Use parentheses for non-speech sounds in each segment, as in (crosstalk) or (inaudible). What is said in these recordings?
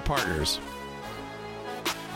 partners.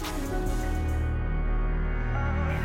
Bye.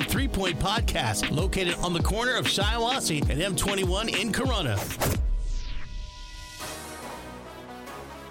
of Three Point Podcast, located on the corner of Shiawassee and M21 in Corunna.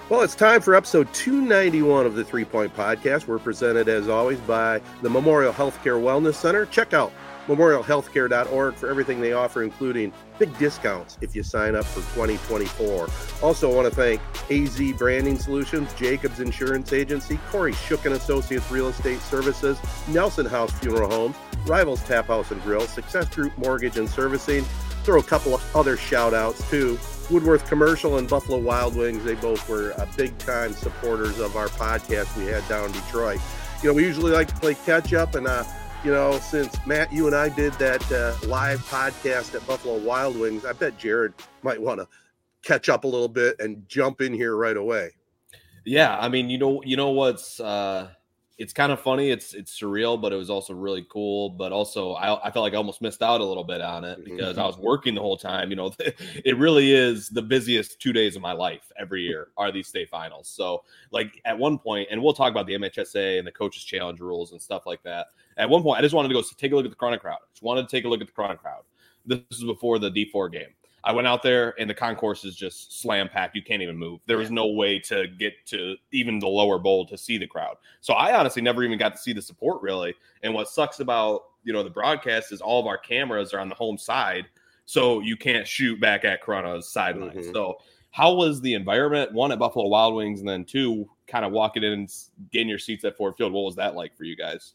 Well, it's time for episode 291 of the Three Point Podcast. We're presented, as always, by the Memorial Healthcare Wellness Center. Check out memorialhealthcare.org for everything they offer, including big discounts if you sign up for 2024. Also, I want to thank AZee Branding Solutions, Jacobs Insurance Agency, Kori Shook and Associates Real Estate Services, Nelson House Funeral Homes, Rivals Tap House and Grill, Success Group Mortgage and Servicing. Throw a couple of other shout outs too. Woodworth Commercial and Buffalo Wild Wings, they both were uh, big time supporters of our podcast we had down in Detroit. You know, we usually like to play catch up, and, uh, you know, since Matt, you and I did that uh, live podcast at Buffalo Wild Wings, I bet Jared might want to catch up a little bit and jump in here right away. Yeah, I mean, you know, you know what's uh it's kind of funny. It's it's surreal, but it was also really cool. But also, I, I felt like I almost missed out a little bit on it mm-hmm. because I was working the whole time. You know, (laughs) it really is the busiest two days of my life every year are these state finals. So, like at one point, and we'll talk about the MHSAA and the coaches challenge rules and stuff like that. At one point, I just wanted to go take a look at the Corunna crowd. Just wanted to take a look at the Corunna crowd. This was before the D4 game. I went out there and the concourse is just slam packed. You can't even move. There was no way to get to even the lower bowl to see the crowd. So I honestly never even got to see the support really. And what sucks about you know the broadcast is all of our cameras are on the home side, so you can't shoot back at Corunna's sideline. Mm-hmm. So how was the environment? One at Buffalo Wild Wings, and then two, kind of walking in and getting your seats at Ford Field. What was that like for you guys?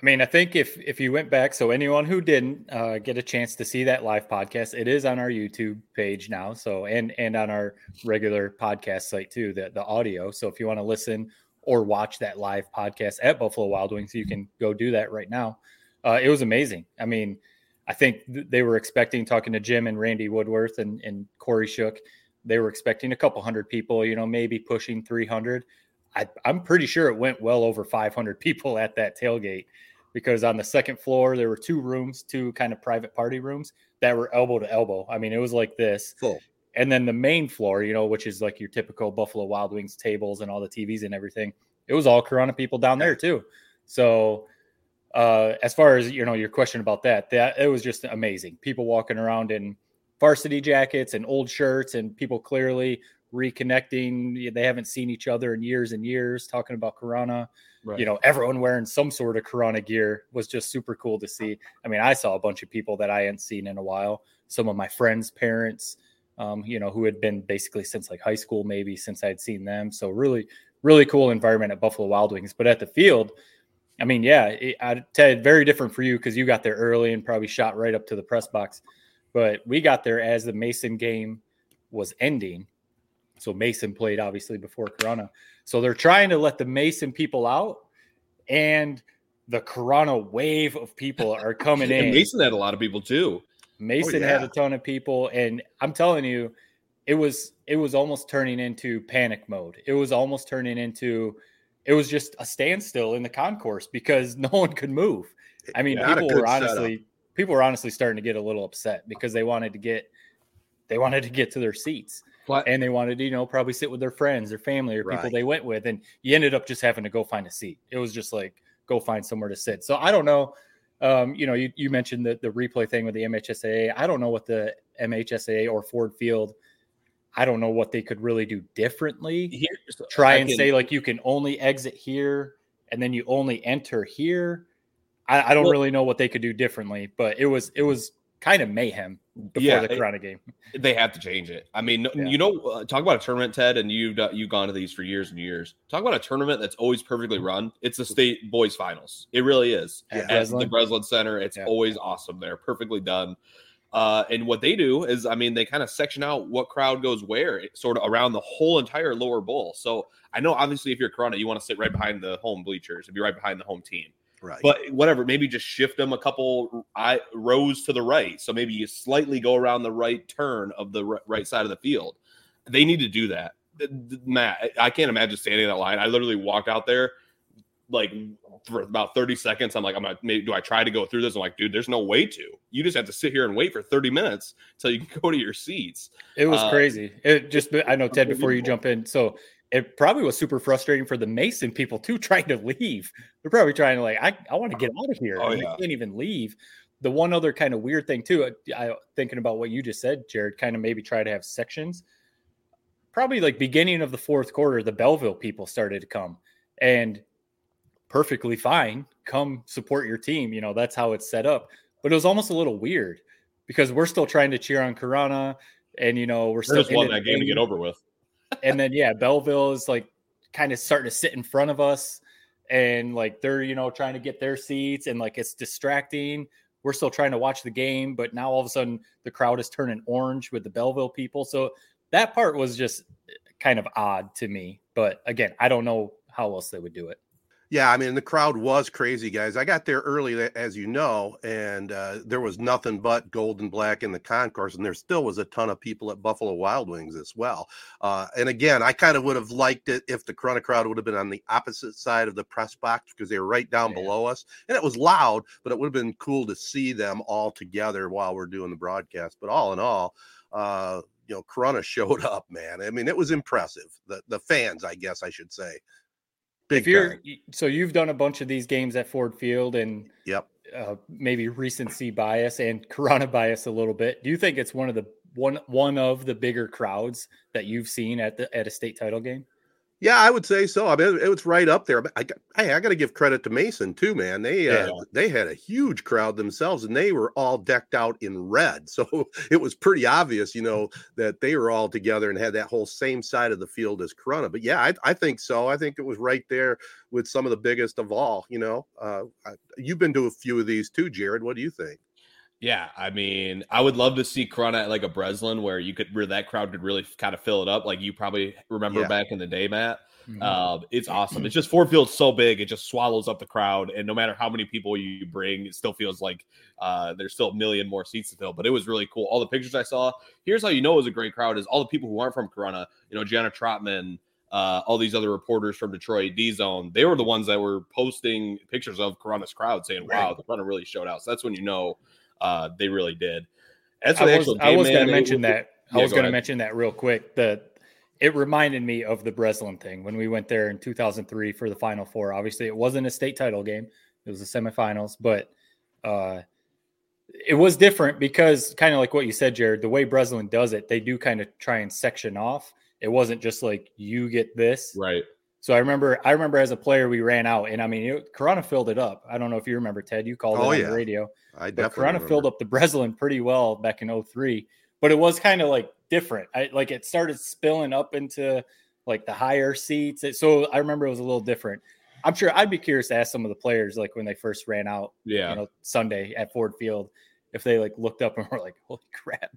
I mean, I think if if you went back, so anyone who didn't uh, get a chance to see that live podcast, it is on our YouTube page now. So and and on our regular podcast site too, the the audio. So if you want to listen or watch that live podcast at Buffalo Wild Wings, you can go do that right now. Uh, it was amazing. I mean, I think th- they were expecting talking to Jim and Randy Woodworth and and Kori Shook. They were expecting a couple hundred people, you know, maybe pushing 300. I, I'm pretty sure it went well over 500 people at that tailgate because on the second floor there were two rooms, two kind of private party rooms that were elbow to elbow. I mean, it was like this. Full. And then the main floor, you know, which is like your typical Buffalo Wild Wings tables and all the TVs and everything, it was all Corunna people down there too. So, uh, as far as you know, your question about that, that it was just amazing. People walking around in varsity jackets and old shirts, and people clearly reconnecting. They haven't seen each other in years and years, talking about Corunna. Right. You know, everyone wearing some sort of Corunna gear was just super cool to see. I mean, I saw a bunch of people that I hadn't seen in a while. Some of my friends' parents, um, you know, who had been basically since like high school, maybe since I'd seen them. So really, really cool environment at Buffalo Wild Wings. But at the field, I mean, yeah, it, I, Ted, very different for you because you got there early and probably shot right up to the press box. But we got there as the Mason game was ending. So Mason played obviously before Corunna. So they're trying to let the Mason people out, and the Corunna wave of people are (laughs) coming in. Mason had a lot of people too. Mason oh, yeah. had a ton of people, and I'm telling you, it was it was almost turning into panic mode. It was almost turning into it was just a standstill in the concourse because (laughs) no one could move. I mean, Not people were honestly people were honestly starting to get a little upset because they wanted to get they wanted to get to their seats And they wanted to, you know, probably sit with their friends, their family, or people they went with, and you ended up just having to go find a seat. It was just like go find somewhere to sit. So I don't know. Um, you know, you, you mentioned the the replay thing with the MHSAA. I don't know what the MHSAA or Ford Field. I don't know what they could really do differently. Here's- Try I and can- say like you can only exit here and then you only enter here. I, I don't Well- really know what they could do differently, but it was it was kind of mayhem before Yeah, the it- Corunna game. they have to change it. I mean, Yeah. you know, uh, talk about a tournament, Ted, and you've done- you've gone to these for years and years. Talk about a tournament that's always perfectly run. It's the state boys finals. It really is At at Breslin? the Breslin Center. It's Yeah. always awesome there, perfectly done. Uh, and what they do is, I mean, they kind of section out what crowd goes where, sort of around the whole entire lower bowl. So I know, obviously, if you're Corona, you want to sit right behind the home bleachers and be right behind the home team Right. but whatever maybe just shift them a couple I, rows to the right. So maybe you slightly go around the right turn of the right side of the field. They need to do that. Th- th- matt I- can't imagine standing in that line. I literally walked out there like for about 30 seconds. I'm like i'm like maybe do i try to go through this? I'm like dude there's no way to. You just have to sit here and wait for 30 minutes until you can (laughs) go to your seats. It was Uh, crazy. It just I know (laughs) Ted before you jump in. So it probably was super frustrating for the Mason people too, (laughs) trying to leave. They're probably trying to like, I, I want to get out of here. Oh, and yeah. They can't even leave. The one other kind of weird thing too, I, I thinking about what you just said, Jared, kind of maybe try to have sections. Probably like beginning of the fourth quarter, the Belleville people started to come and perfectly fine. Come support your team. You know, that's how it's set up. But it was almost a little weird because we're still trying to cheer on Corunna and you know we're We're still just won that game to get over with and then yeah, Belleville is like kind of starting to sit in front of us, and like they're you know trying to get their seats, and like it's distracting. We're still trying to watch the game, but now all of a sudden the crowd is turning orange with the Belleville people. So that part was just eh, kind of odd to me. But again, I don't know how else they would do it. Yeah, I mean the crowd was crazy, guys. I got there early, as you know, and uh, there was nothing but gold and black in the concourse, and there still was a ton of people at Buffalo Wild Wings as well. Uh, and again, I kind of would have liked it if the Corunna crowd would have been on the opposite side of the press box because they were right down Yeah. below us, and it was loud, but it would have been cool to see them all together while we're doing the broadcast. But all in all, uh, you know, Corunna (laughs) showed up, man. I mean, it was impressive. The the fans, I guess I should say. Big if you're time. so you've done a bunch of these games at Ford Field and Yep. uh, maybe recency bias and (laughs) Corunna bias a little bit. Do you think it's one of the one one of the bigger crowds that you've seen at the at a state title game? Yeah, I would say so. I mean, it, was right up there. But I, got- hey, I got to give credit to Mason too, man. They uh, Yeah. they had a huge crowd themselves, and they were all decked out in red. (laughs) So it was pretty obvious, you know, that they were all together and had that whole same side of the field as Corunna. But yeah, I, I think so. I think it was right there with some of the biggest of all. You know, uh, you've been to a few of these too, Jared. What do you think? Yeah, I mean, I would love to see Corunna at like a Breslin where you could where that crowd could really kind of fill it up, like you probably remember Yeah. back in the day, Matt. Mm-hmm. Um, it's awesome. It's just Ford Field's so big, it just swallows up the crowd, and no matter how many people you bring, it still feels like uh, there's still a million more seats to fill. But it was really cool. All the pictures I saw. Here's how you know it was a great crowd: is all the people who aren't from Corunna. You know, Gianna Trotman. Uh, all these other reporters from Detroit, D Zone, they were the ones that were posting pictures of Corunna's crowd saying, Wow, Right. the Corunna really showed out. So that's when you know uh, they really did. As for I was, I was going to mention that. I was go going to mention that real quick. That it reminded me of the Breslin thing when we went there in 2003 for the Final Four. Obviously, it wasn't a state title game; it was the semifinals, but uh, it was different because, kind of like what you said, Jared. The way Breslin does it, they do kind of try and section off. It wasn't just like you get this, Right. So I remember, I remember as a player, we ran out, and I mean, it, Corunna filled it up. I don't know if you remember, Ted. You called Oh, it on yeah. the radio. I But definitely Corunna remember. filled up the (laughs) Breslin pretty well back in 03, but it was kind of like different. I like it started spilling up into like the higher seats. So I remember it was a little different. I'm sure I'd be curious to ask some of the players like when they first ran out, Yeah. you know, Sunday at Ford Field, if they like looked up and were like, "Holy crap,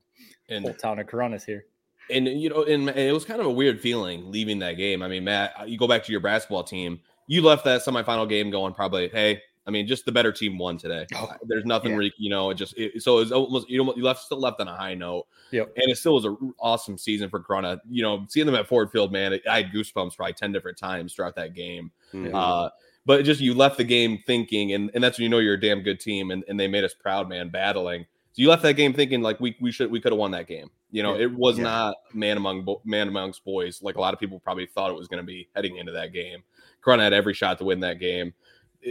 and whole town of Corunna's here." And you know, and it was kind of a weird feeling leaving that game. I mean, Matt, you go back to your basketball team. You left that semifinal game going probably, hey, I mean, just the better team won today. Oh, There's nothing, yeah. you know. It just it, so it's almost you know you left still left on a high note. Yep. And it still was an awesome season for Corunna. You know, seeing them at Ford Field, man, I had goosebumps probably ten different times throughout that game. Mhm. Uh, but just you left the game thinking, and, and that's when you know you're a damn good team, and, and they made us proud, man, battling. So you left that game thinking like we we should we could have won that game. You know, it was Yeah. not man among bo- man amongst boys like a lot of people probably thought it was going to be heading into that game. Corunna had every shot to win that game.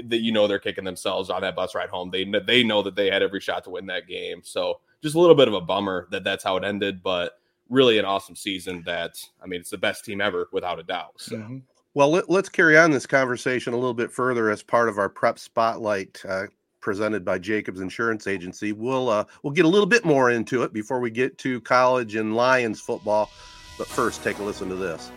That you know they're kicking themselves on that bus ride home. They they know that they had every shot to win that game. So just a little bit of a bummer that that's how it ended, but really an awesome season. That I mean, it's the best team ever without a doubt. So. Mhm. Well, let, us carry on this conversation a little bit further as part of our prep spotlight uh, presented by Jacobs Insurance Agency. We'll uh, we'll get a little bit more into it before we get to college and Lions football. But first, take a listen to this.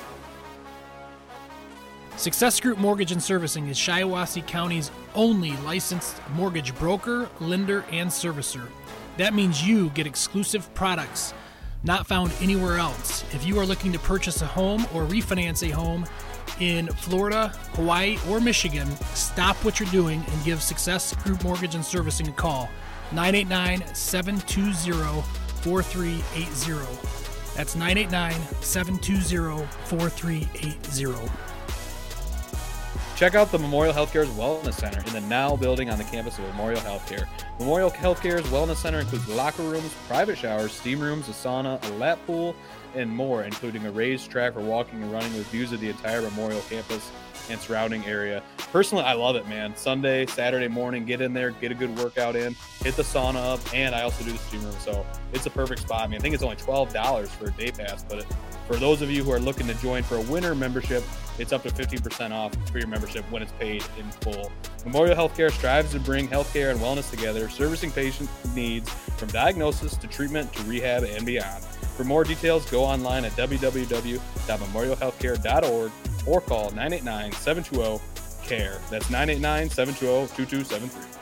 Success Group Mortgage and Servicing is Shiawassee County's only licensed mortgage broker, lender, and servicer. That means you get exclusive products not found anywhere else. If you are looking to purchase a home or refinance a home in Florida, Hawaii, or Michigan, stop what you're doing and give Success Group Mortgage and Servicing a call. 989 720 4380. That's 989 720 4380. Check out the Memorial Healthcare's Wellness Center in the Now building on the campus of Memorial Healthcare. Memorial Healthcare's Wellness Center includes locker rooms, private showers, steam rooms, a sauna, a lap pool, and more, including a raised track for walking and running with views of the entire Memorial campus and surrounding area. Personally, I love it, man. Sunday, Saturday morning, get in there, get a good workout in, hit the sauna up, and I also do the steam room. So it's a perfect spot. I mean, I think it's only $12 for a day pass, but for those of you who are looking to join for a winter membership, it's up to 15% off for your membership when it's paid in full. Memorial Healthcare strives to bring healthcare and wellness together, servicing patient needs from diagnosis to treatment to rehab and beyond. For more details, go online at www.memorialhealthcare.org or call 989 720 CARE. That's 989 720 2273.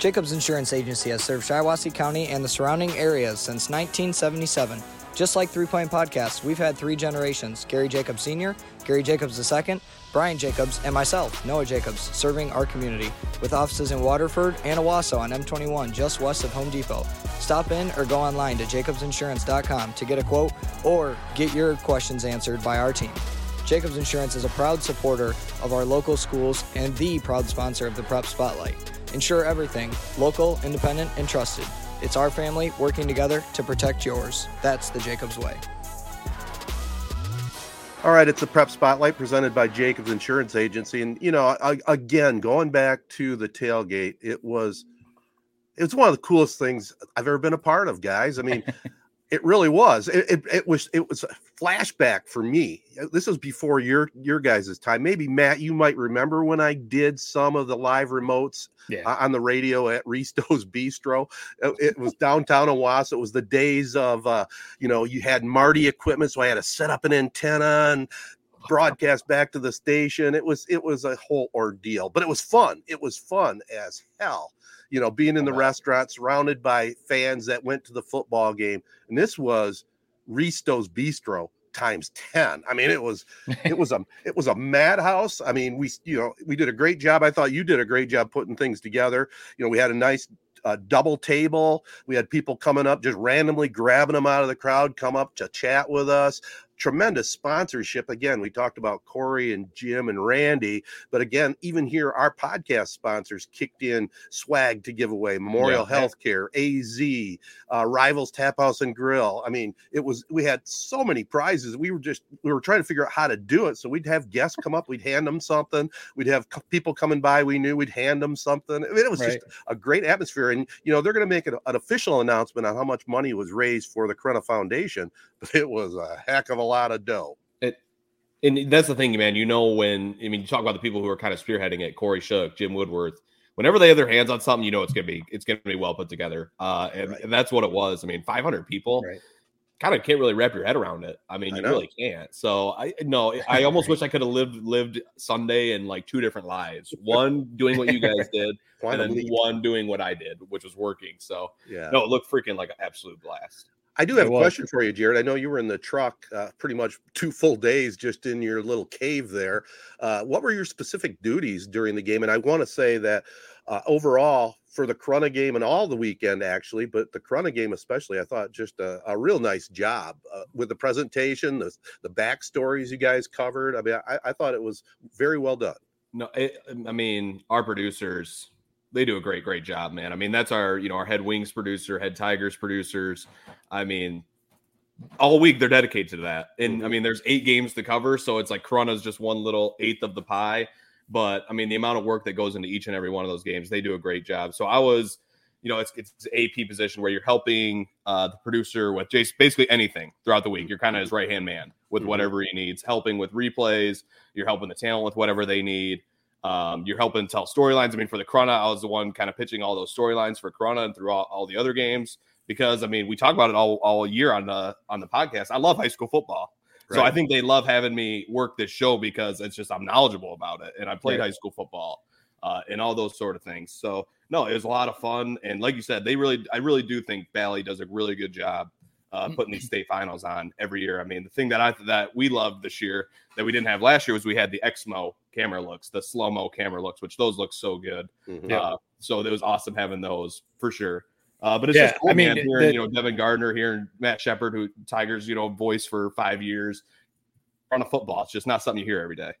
Jacobs Insurance Agency has served Shiawassee County and the surrounding areas since 1977. Just like Three Point Podcasts, we've had three generations Gary Jacobs Sr., Gary Jacobs II, Brian Jacobs, and myself, Noah Jacobs, serving our community with offices in Waterford and Owosso on M21, just west of Home Depot. Stop in or go online to jacobsinsurance.com to get a quote or get your questions answered by our team. Jacobs Insurance is a proud supporter of our local schools and the proud sponsor of the Prep Spotlight. Insure everything, local, independent, and trusted. It's our family working together to protect yours. That's the Jacobs way. All right, it's a prep spotlight presented by Jacobs Insurance Agency, and you know, I, again, going back to the tailgate, it was it was one of the coolest things I've ever been a part of, guys. I mean, (laughs) it really was. It, it, it was it was a flashback for me. This was before your your guys' time. Maybe Matt, you might remember when I did some of the live remotes Yeah. uh, on the radio at Risto's Bistro. Uh, (laughs) It was downtown Owosso. It was the days of, uh, you know, you had Marti equipment, so I had to set up an antenna and broadcast back to the station. It was it was a whole ordeal, but it was fun. It was fun as hell. You know, being in the restaurant, surrounded by fans that went to the football game, and this was Risto's Bistro times 10 i mean it was it was a (laughs) it was a madhouse. I mean we you know we did a great job. I thought you did a great job putting things together. You know we had a nice uh, double table. We had people coming up just randomly grabbing them out of the crowd come up to chat with us tremendous sponsorship. Again we talked about kori and jim and randy but again even here our podcast sponsors kicked in swag to give away memorial Yeah. healthcare azee uh, rivals tap house and grill. I mean it was we had so many prizes. We were just we were trying to figure out how to do it. So we'd have guests come up we'd hand them something. We'd have people coming by we knew we'd hand them something. I mean it was just a great atmosphere. And you know they're going to make an, an official announcement on how much money was raised for the Corunna Foundation but (laughs) it was a heck of a lot of dough It, And that's the thing, man. You know when I mean, you talk about the people who are kind of spearheading it, Kori Shook, Jim Woodworth. Whenever they have their hands on something, you know it's gonna be it's gonna be well put together. Uh, and, Right. and that's what it was. I mean, 500 people, Right. kind of can't really wrap your head around it. I mean, I you know. really can't. So I no, I (laughs) almost wish I could have lived lived Sunday in like two different lives. One doing what you guys (laughs) did, and then one doing what I did, which was working. So yeah no, it looked freaking like an absolute blast. I do have a question for you, Jared. I know you were in the truck uh, pretty much two full days just in your little cave there. Uh, what were your specific duties during the game? And I want to say that uh, overall, for the Corunna game and all the weekend, actually, but the Corunna game especially, I thought just a, a real nice job uh, with the presentation, the, the backstories you guys covered. I mean, I, I thought it was very well done. No, it, I mean, our producers they do a great, great job, man. I mean, that's our, you know, our head wings producer, head Tigers producers. I mean, all week they're dedicated to that. And I mm-hmm. mean, there's eight games to cover, so it's like Corunna's just one little eighth of the pie. But I mean, the amount of work that goes into each and every one of those games, they do a great job. So I was, you know, it's it's AP position where you're helping uh, the producer with just basically anything throughout the week. You're kind of his right hand man with mm-hmm. whatever he needs, helping with replays. You're helping the talent with whatever they need. Um, you're helping tell storylines. I mean, for the Corunna, I was the one kind of pitching all those storylines for Corunna and through all, all, the other games because I mean, we talk about it all, all year on the on the podcast. I love high school football. Right. So I think they love having me work this show because it's just I'm knowledgeable about it and I played right. high school football uh, and all those sort of things. So no, it was a lot of fun and like you said, they really I really do think Bally does a really good job uh, mm. putting these state finals on every year. I mean, the thing that I that we loved this year that we didn't have last year was we had the Exmo camera looks, the slow mo camera looks, which those look so good. Mm-hmm. Uh, so it was awesome having those for sure. Uh, but it's yeah, just cool, I mean, man, hearing the, you know Devin Gardner, here and Matt Shepard, who Tigers, you know, voice for five years on a football. It's just not something you hear every day.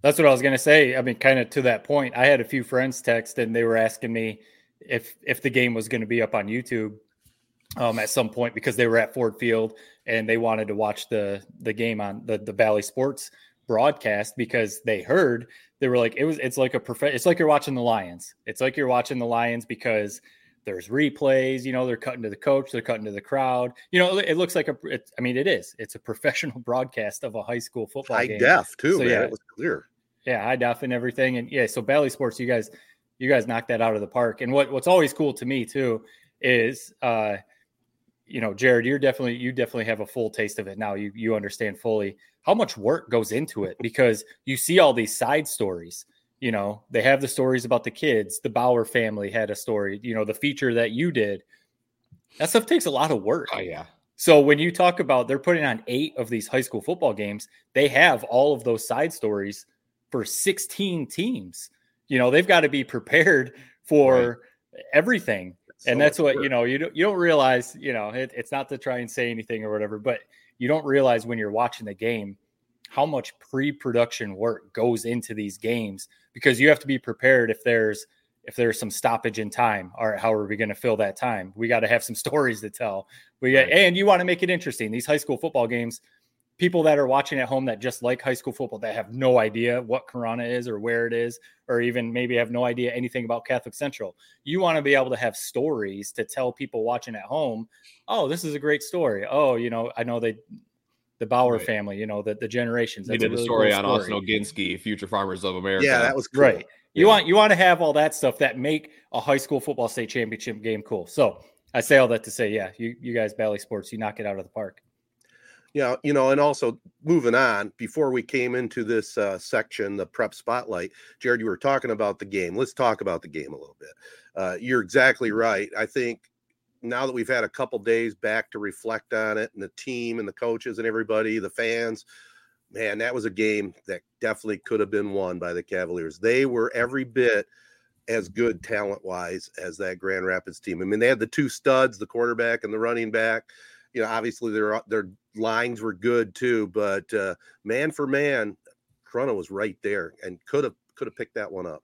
That's what I was gonna say. I mean, kind of to that point, I had a few friends text and they were asking me if if the game was going to be up on YouTube um, at some point because they were at Ford Field and they wanted to watch the the game on the the Bally Sports broadcast because they heard they were like it was it's like a prof- it's like you're watching the Lions. It's like you're watching the Lions because there's replays, you know, they're cutting to the coach, they're cutting to the crowd. You know, it, looks like a it, I mean it is. It's a (laughs) professional broadcast of a high school football high game. def too, so, man. Yeah, it was clear. Yeah, high def and everything and yeah, so Bally Sports you guys you guys knocked that out of the park. And what what's always cool to me too is uh you know, Jared, you're definitely you definitely have a full taste of it now. You you understand fully how much work goes into it because you see all these side stories. You know, they have the stories about the kids. The Bauer family had a story. You know, the feature that you did. That stuff takes a lot of work. Oh yeah. So when you talk about they're putting on eight of these high school football games, they have all of those side stories for 16 teams. You know, they've got to be prepared for right. everything and that's what you know you don't you don't realize you know it, it's not to try and say anything or whatever but you don't realize when you're watching the game how much pre-production work goes into these games because you have to be prepared if there's if there's some stoppage in time. All right how are we going to fill that time? We got to have some (laughs) stories to tell. We got, and you want to make it interesting. These high school football games people that are watching at home that just like high school football that have no idea what Corunna is or where it is, or even maybe have no idea anything about Catholic Central. You want to be able to have stories to tell people watching at home, oh, this is a great story. Oh, you know, I know they the Bauer right. family, you know, the, the generations. They did a, really story cool on Austin Oginski, Future Farmers of America. Yeah, that was cool. right. You yeah. want you want to have all that stuff that make a high school football state championship game cool. So I say all that to say, yeah, you you guys Bally Sports, you knock it out of the park. Yeah, you know, and also moving on, before we came into this uh, section, the prep spotlight, Jared, you were talking about the game. Let's talk about the game a little bit. Uh, you're exactly right. I think now that we've had a couple days back to reflect on it, and the team and the coaches and everybody, the fans, man, that was a game that definitely could have been won by the Cavaliers. They were every bit as good talent wise as that Grand Rapids team. I mean, they had the two studs, the quarterback and the running back you know, obviously their their lines were good too, but uh, man for man, Corunna was right there and could have could have picked that one up.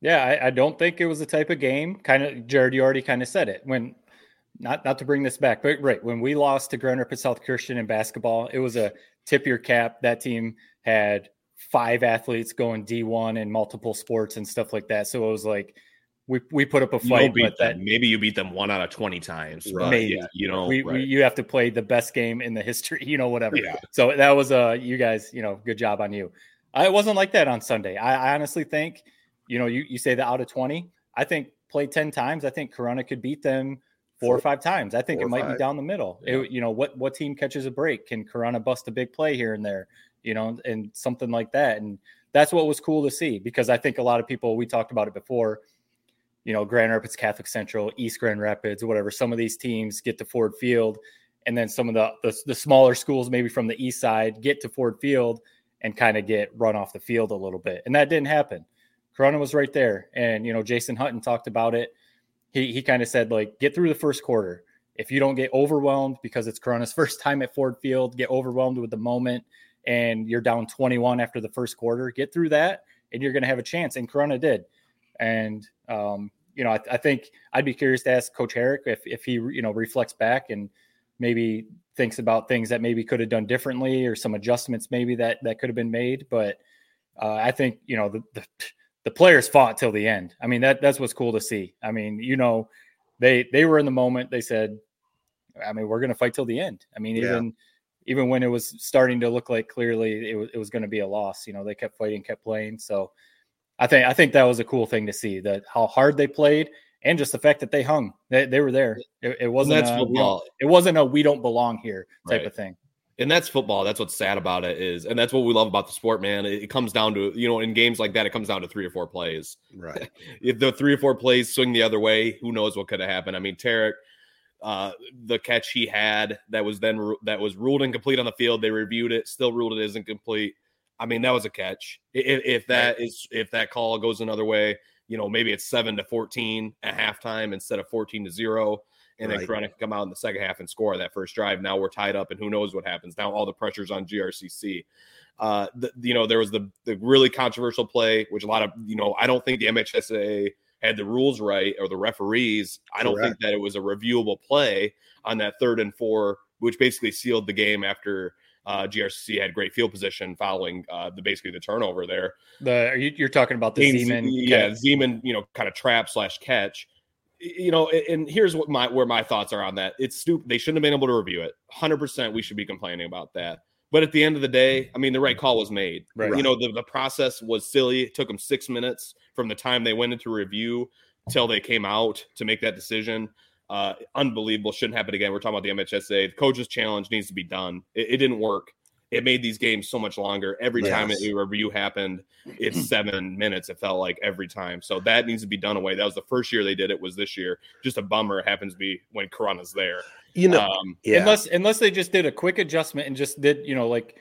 Yeah, I, I, don't think it was the type of game. Kind of, Jared, you already kind of said it when. Not not to bring this back, but right when we lost to Grand Rapids South Christian in basketball, it was a tip your cap. That team had five athletes going D1 in multiple sports and stuff like that. So it was like we we put up a fight, but that maybe you beat them one out of twenty times. Right. Maybe yeah, you know, we, right. we, you have to play the best game in the history, (laughs) you know, whatever. Yeah. So that was a uh, you guys, you know, good job on you. I, it wasn't like that on Sunday. I, I honestly think, you know, you you say that out of twenty, I think play ten times. I think Corunna could beat them four, four or five times. I think it might five. be down the middle. Yeah. It, you know, what what team catches a break? Can Corunna bust a big play here and there? You know, and something like that. And that's what was cool to see because I think a lot of people we talked about it before you know, Grand Rapids Catholic Central, East Grand Rapids, whatever. Some of these teams get to Ford Field and then some of the, the the smaller schools, maybe from the east side, get to Ford Field and kind of get run off the field a little bit, and that didn't happen. Corunna was right there, and you know Jason Hutton talked about it. He he kind of said like, get through the first quarter. If you don't get overwhelmed because it's Corunna's (laughs) first time at Ford Field, get overwhelmed with the moment, and you're down 21 after the first quarter, get through that, and you're going to have a chance. And Corunna did, and um, you know I, I think I'd be curious to ask Coach Herrick if if he you know reflects back and maybe thinks about things that maybe could have done differently or some adjustments maybe that that could have been made. But uh, I think you know the, the the players fought till the end. I mean that that's what's cool to see. I mean you know they they were in the moment. They said, I mean we're going to fight till the end. I mean Yeah. even even when it was starting to look like clearly it was, it was going to be a loss, you know they kept fighting, kept playing. So I think I think that was a cool thing to see that how hard they played and just the fact that they hung. They, they were there. It, it wasn't that's a, we don't- football. it wasn't a we don't belong here type Right. of thing. and that's football. That's what's sad about it is, and that's what we love about the sport, man. It, it comes down to you know in games like that, it comes down to three or four plays. Right. (laughs) If the three or four plays swing the other way, who knows what could have happened? I mean, Tarek, uh, the catch he had that was then ru- that was ruled incomplete on the field. They reviewed it, still ruled it as incomplete. I mean, that was a catch. If, if that is if that call goes another way, you know, maybe it's seven to fourteen at halftime instead of fourteen to zero. And then Right. Corunna can come out in the second half and score that first drive. Now we're tied up, and who knows what happens? Now all the pressure's on GRCC. Uh, the, you know, there was the the really controversial play, which a lot of you know, I don't think the MHSAA had the rules right or the referees. I don't think that it was a reviewable play on that third and four, which basically sealed the game after uh, GRCC had great field position following uh, the basically the turnover there. The are you, you're talking about the Zeman, Zeman? yeah. Zeman, you know, kind of trap slash catch. You know, and here's what my where my thoughts are on that. It's stupid. They shouldn't have been able to review it. Hundred percent, we should be complaining about that. But at the end of the day, I mean, the right call was made. Right. You know, the, the process was silly. It took them six minutes from the time they went into review till they came out to make that decision. Uh, unbelievable. Shouldn't happen again. We're talking about the MHSAA. The coaches challenge needs to be done. It, it didn't work. It made these games so much longer. Every time a review happened, it's (clears throat) seven minutes. It felt like every time. So that needs to be done away. That was the first year they did it. Was this year? Just a bummer. It happens to be when Corunna's there. You know, Um, yeah. Unless unless they just did a quick adjustment and just did you know like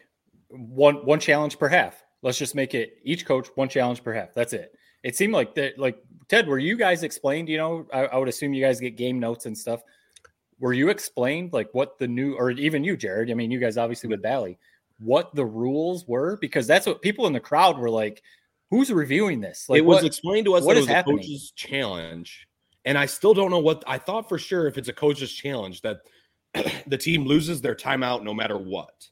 one one challenge per half. Let's just make it each coach one challenge per half. That's it. It seemed like that. Like Ted, were you guys explained? You know, I, I would assume you guys get game notes and stuff. Were you explained like what the new, or even you, Jared? I mean, you guys obviously with Bally, what the rules were because that's what people in the crowd were like. Who's reviewing this? Like, it was what- explained to us what that it is was happening? a coach's challenge, and I still don't know what I thought for sure. If it's a coach's challenge, that (clears throat) the team loses their timeout no matter what.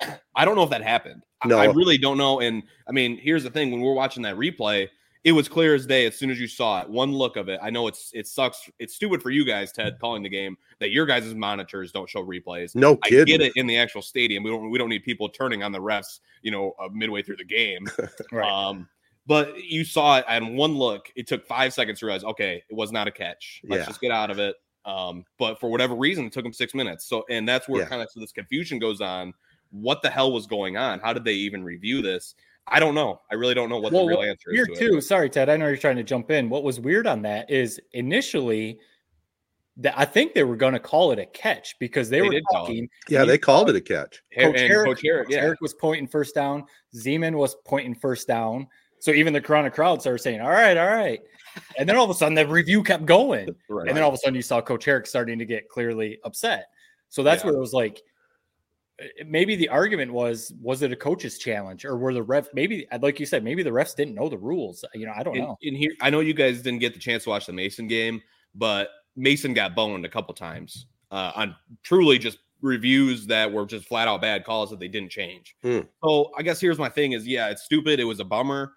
(clears throat) I don't know if that happened. I- No. I really don't know. And I mean, here's the thing: when we're watching that replay, it was clear as day as soon as you saw it. One look of it, I know it's it sucks. It's stupid for you guys, Ted, calling the game that your guys' monitors don't show replays. no I get it in the actual stadium. We don't we don't need people turning on the refs, you know, uh, midway through the game. (laughs) Right. Um, but you saw it and one look. It took five seconds to realize, okay, it was not a catch. Let's Yeah. just get out of it. Um, but for whatever reason, it took them six minutes. So, and that's where Yeah. kind of so this confusion goes on. What the hell was going on? How did they even review this? I don't know. I really don't know what Well, the real what- answer is. Weird to it. too. Sorry, Ted. I know you're trying to jump in. What was weird on that is initially that I think they were going to call it a catch because they, They were did call talking. yeah, they called it a catch. Her- Coach and Herrick, Coach Herrick, Coach yeah. Herrick was pointing first down. Zeman was pointing first down. So even the Corunna crowd started saying, "All right, all right," and then all of a sudden the review kept going, (laughs) Right. and then all of a sudden you saw Coach Herrick starting to get clearly upset. So that's Yeah. where it was like, maybe the argument was, was it a coach's challenge, or were the ref maybe, like you said, maybe the refs didn't know the rules. You know, I don't in, know. in here, I know you guys didn't get the chance to watch the Mason game, but Mason got boned a couple times uh, on truly just reviews that were just flat out bad calls that they didn't change. Hmm. So I guess here's my thing: is yeah, it's stupid. It was a bummer.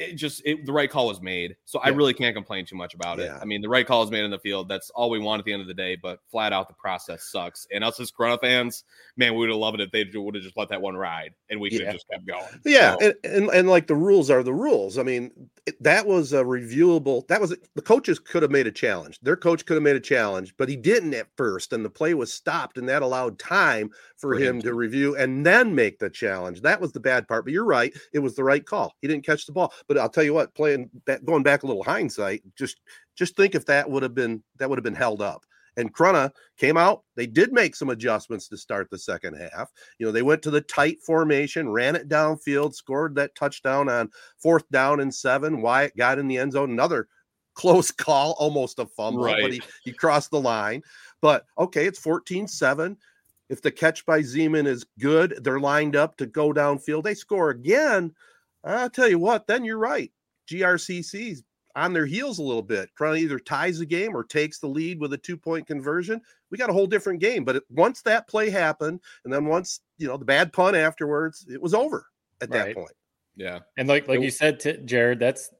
It just it, the right call was made, so I really can't complain too much about it. Yeah. I mean, the right call is made in the field. That's all we want at the end of the day. But flat out, the process sucks. And us as Corunna fans, man, we would have loved it if they would have just let that one ride and we could Yeah. have just kept going. Yeah, So- and, and and like the rules are the rules. I mean, it, that was a reviewable. That was the coaches could have made a challenge. Their coach could have made a challenge, but he didn't at first, and the play was stopped, and that allowed time for, For him, him to review and then make the challenge. That was the bad part. But you're right; it was the right call. He didn't catch the ball. But I'll tell you what, playing back, going back a little hindsight, just just think if that would have been that would have been held up. And Corunna came out. They did make some adjustments to start the second half. You know, they went to the tight formation, ran it downfield, scored that touchdown on fourth down and seven. Wyatt got in the end zone. Another (laughs) close call, almost a fumble, Right. but he, he crossed the line. But okay, it's 14 7. If the catch by Zeman is good, they're lined up to go downfield. They score again. I'll tell you what, then you're right. GRCC's on their heels a little bit. Corunna either ties the game or takes the lead with a two point conversion. We got a whole different game. But it, once that play happened, and then once, you know, the bad punt afterwards, it was over at that point. Yeah. And like like It- you said, to Jared, that's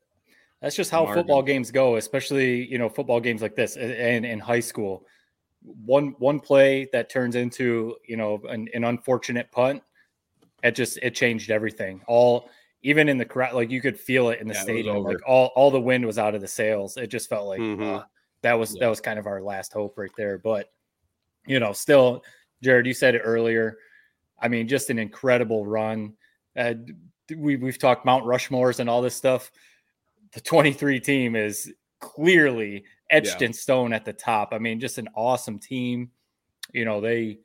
that's just how Margin. football games go, especially you know football games like this and and in high school. One one play that turns into you know an, an unfortunate punt, it just it changed everything. All even in the crowd, like you could feel it in the Yeah, stadium. Like all all the wind was out of the sails. It just felt like Mhm. uh, that was Yeah. that was kind of our last hope right there. But you know, still, Jared, you said it earlier. I mean, just an incredible run. Uh, we we've talked Mount Rushmores and all this stuff. The 23 team is clearly etched Yeah. in stone at the top. I mean, just an awesome team. You know, they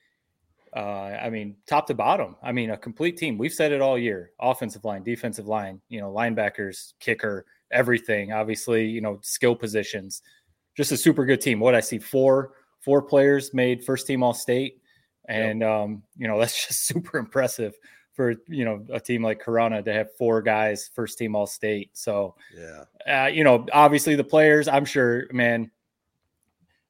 uh, I mean, top to bottom. I mean, a complete team. We've said it all year. Offensive line, defensive line, you know, linebackers, kicker, everything. Obviously, you know, skill positions. Just a super good team. What I see four four players made first team all state. And um, you know, (laughs) that's just super impressive for you know a team like Corunna to have four guys first team all state. So Yeah. uh, you know, obviously the players, I'm sure, man,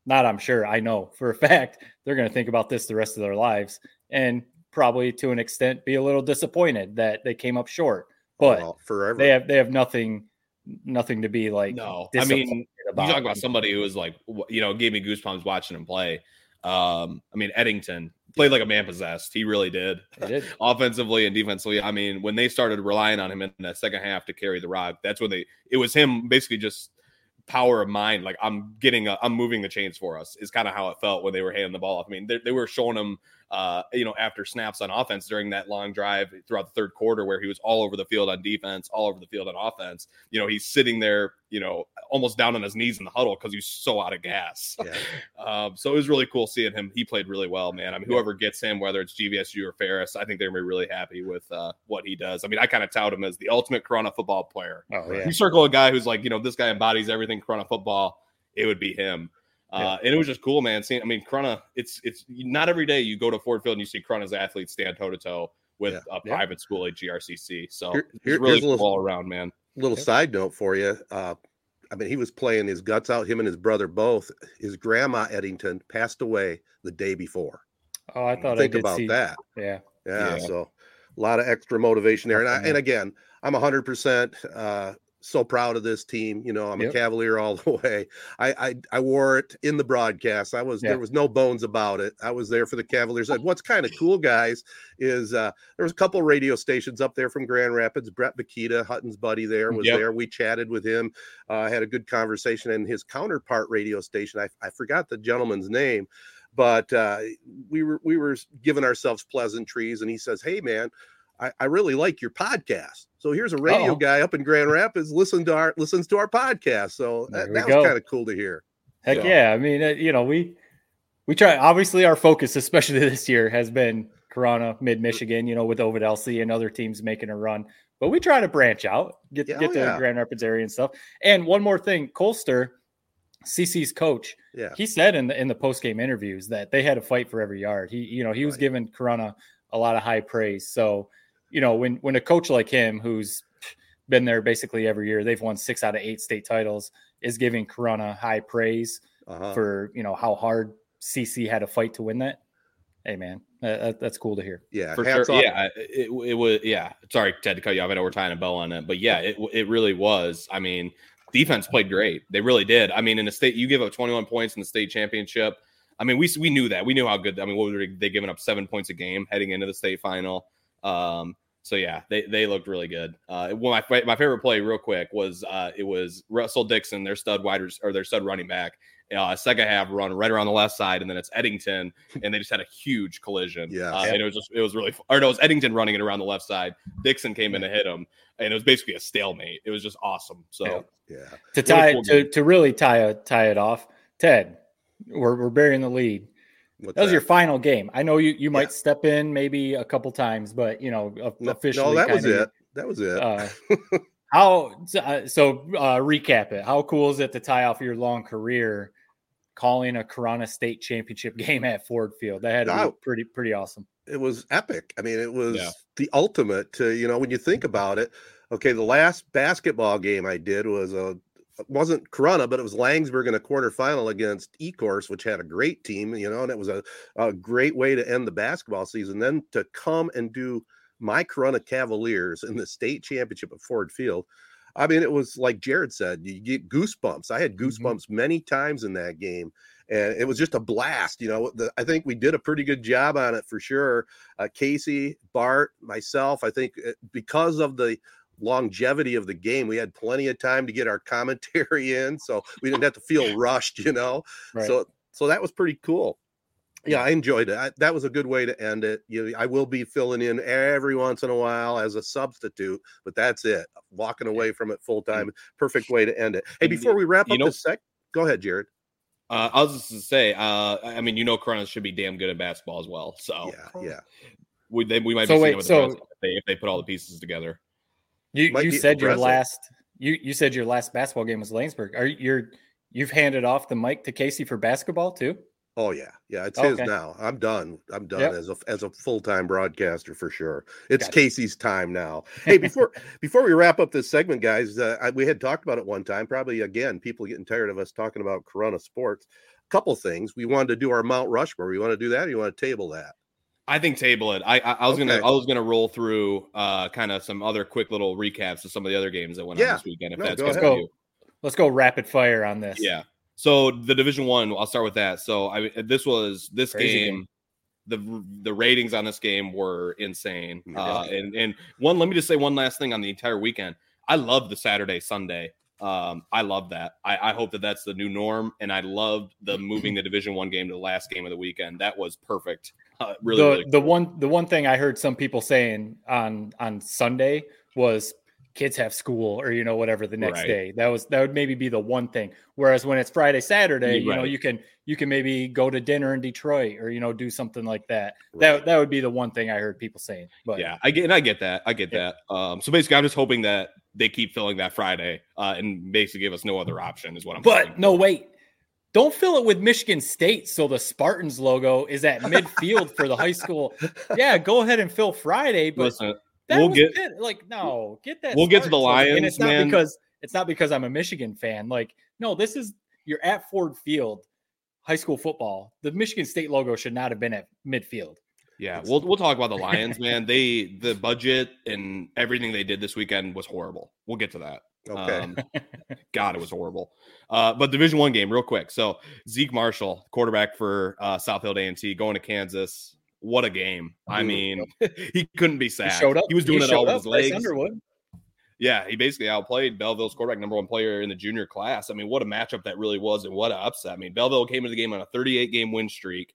not I'm sure, I know for a fact they're going to think about this the rest of their lives and probably to an extent be a little disappointed that they came up short. But Well, forever. they have they have nothing nothing to be like No, I mean, disappointed you talk about somebody who was like, you know, gave me goosebumps watching him play. Um, I mean, Eddington played like a man possessed. He really did, did. (laughs) offensively and defensively. I mean, when they started relying on him in that second half to carry the rock, that's when they. It was him basically just power of mind. Like I'm getting, I'm moving the chains for us. Is kind of how it felt when they were handing the ball off. I mean, they, they were showing him, uh, you know, after snaps on offense during that long drive throughout the third quarter, where he was all over the field on defense, all over the field on offense. You know, he's sitting there, you know, almost down on his knees in the huddle because he's so out of gas. Yeah. (laughs) Um, so it was really cool seeing him. He played really well, man. I mean, whoever gets him, whether it's GVSU or Ferris, I think they're gonna be really happy with uh, what he does. I mean, I kind of tout him as the ultimate Corunna football player. Oh yeah. You circle a guy who's like, you know, this guy embodies everything Corunna football. It would be him. Uh, and it was just cool, man. Seeing, I mean, Corunna, it's it's not every day you go to Ford Field and you see Corunna's athletes stand toe to toe with Yeah. a Yeah. private school like GRCC. So Here- it's really here's a little- all around, man. little side note for you. Uh, I mean, he was playing his guts out. Him and his brother both. His grandma Eddington passed away the day before. Oh, I thought Think I did about see that. Yeah. Yeah, Yeah. So a lot of extra motivation there. And, I, and again, I'm 100% uh, so proud of this team. You know, I'm Yep. a Cavalier all (laughs) the way. I, I I wore it in the broadcast. I was there was no bones about it. I was there for the Cavaliers. And what's kind of cool, guys, is uh, there was a couple radio stations up there from Grand Rapids. Brett Bakita, Hutton's buddy, there was Yep. there. We chatted with him. Uh, had a good conversation. And his counterpart radio station, I, I forgot the gentleman's name, but uh, we were we were giving ourselves pleasantries. And he says, "Hey, man." I, I really like your podcast. So here's a radio Uh-oh. guy up in Grand Rapids listen to our listens to our podcast. So that, that was kind of cool to hear. Heck Yeah. yeah. I mean, uh, you know, we we try obviously our focus, especially (laughs) this year, has been Corunna, mid Michigan, you know, with Ovid-Elsie and other teams making a run. But we try to branch out, get Yeah, get oh, to yeah. Grand Rapids area and stuff. And one more thing, Colster, CC's coach, Yeah. he said in the in the post game interviews that they had a fight for every yard. He, you know, he was giving Corunna a lot of high praise. So, you know, when when a coach like him, who's been there basically every year, they've won six out of eight state titles, is giving Corunna high praise Uh-huh. for you know how hard CC had to fight to win that. Hey man, that, that- that's cool to hear. yeah. for sure. off. Yeah, it, it was. Yeah, sorry, Ted, to cut you off. I know we're tying a bow on it, but yeah, it it really was. I mean, defense played great. They really did. I mean, in the state, you give up 21 points in the state championship. I mean, we we knew that. We knew how good. I mean, what were they giving up seven points a game heading into the state final? Um, so yeah, they they looked really good. Uh, well, my my favorite play, real quick, was uh, it was Russell Dixon, their stud widers or their stud running back. Uh, second half run right around the left side, and then it's Eddington, (laughs) and they just had a huge collision. Yeah. uh, and it was just it was really or no, it was Eddington running it around the left side. Dixon came in to hit him, and it was basically a stalemate. It was just awesome. So Yeah. Yeah. To tie cool to, game. to really tie a, tie it off, Ted, we're we're burying the lead. What's That was your final game. I know you you might Yeah. step in maybe a couple times, but you know officially. no, that was kinda- it. That was it. Uh, (laughs) how so, uh, so uh, recap it? How cool is it to tie off your long career, calling a Corunna State championship (laughs) game at Ford Field? That had to be pretty pretty awesome. it was epic. I mean, it was Yeah. the ultimate to, you know, when you think about it. Okay, the last basketball game I did was a wasn't Corunna, but it was Laingsburg in a quarterfinal against Ecorse, which had a great team, you know, and it was a, a great way to end the basketball season. Then to come and do my Corunna Cavaliers in the state championship at Ford Field. I mean, it was like Jared said, you get goosebumps. I had goosebumps many times in that game and it was just a blast. You know, the, I think we did a pretty good job on it for sure. Uh, Casey, Bart, myself, I think uh, because of the longevity of the game, we had plenty of time to get our (laughs) commentary in, so we didn't have to feel (laughs) rushed. You know, Right. so so that was pretty cool. Yeah, I enjoyed it. I, that was a good way to end it. You, I will be filling in every once in a while as a substitute, but that's it. Walking away from it full time, perfect way to end it. Hey, before we wrap you up know- this sec, go ahead, Jared. Uh, I was just to say, uh, I mean, you know, Corunna should be damn good at basketball as well. So Yeah, yeah. (laughs) we they, we might So be seeing wait, it so- the if they, if they put all the pieces together. You you said your last you you said your last basketball game was Laingsburg. Are you you're you've handed off the mic to Casey for basketball too? Oh yeah, yeah. It's his now. I'm done. I'm done Yep. as a as a full time broadcaster for sure. It's Gotcha. Casey's time now. (laughs) Hey, before before we wrap up this segment, guys, uh, I, we had talked about it one time. Probably again, people getting tired of us talking about Corunna sports. A couple things. We wanted to do our Mount Rushmore. We want to do that? Or you want to table that? I think table it. I I, I was gonna I was gonna roll through uh kind of some other quick little recaps of some of the other games that went Yeah. on this weekend. If No, that's go good ahead. you. Let's go rapid fire on this. Yeah. So the Division One, I'll start with that. So I this was this Crazy game, game. The the ratings on this game were insane. Uh, and and one, let me just say one last thing on the entire weekend. I love the Saturday Sunday. Um, I love that. I, I hope that that's the new norm, and I loved the moving the Division One game to the last game of the weekend. That was perfect. Uh, really, the really the one the one thing I heard some people saying on on Sunday was kids have school or you know whatever the next Right. day. That was that would maybe be the one thing. Whereas when it's Friday Saturday, you know you can you can maybe go to dinner in Detroit or you know do something like that. Right. That that would be the one thing I heard people saying. But yeah, I get and I get that. I get Yeah. that. Um, so basically, I'm just hoping that they keep filling that Friday uh, and basically give us no other option. Is what I'm. But no, wait. Don't fill it with Michigan State so the Spartans logo is at (laughs) midfield for the high school. Yeah, go ahead and fill Friday, but listen, that we'll was get- good. like no, get that. We'll get to the Spartans logo. and Lions, it's not man. because it's not because I'm a Michigan fan. Like no, this is you're at Ford Field, high school football. The Michigan State logo should not have been at midfield. Yeah, we'll we'll talk about the (laughs) Lions, man. They the budget and everything they did this weekend was horrible. We'll get to that. Okay. Um, God, it was horrible. Uh, but Division One game, real quick. So Zeke Marshall, quarterback for uh, Southfield A&T, going to Kansas. What a game! I mean, (laughs) he couldn't be He showed up. He was doing it all with his legs. Underwood. Yeah, he basically outplayed Belleville's quarterback, number one player in the junior class. I mean, what a matchup that really was, and what an upset. I mean, Belleville came into the game on a 38 game win streak,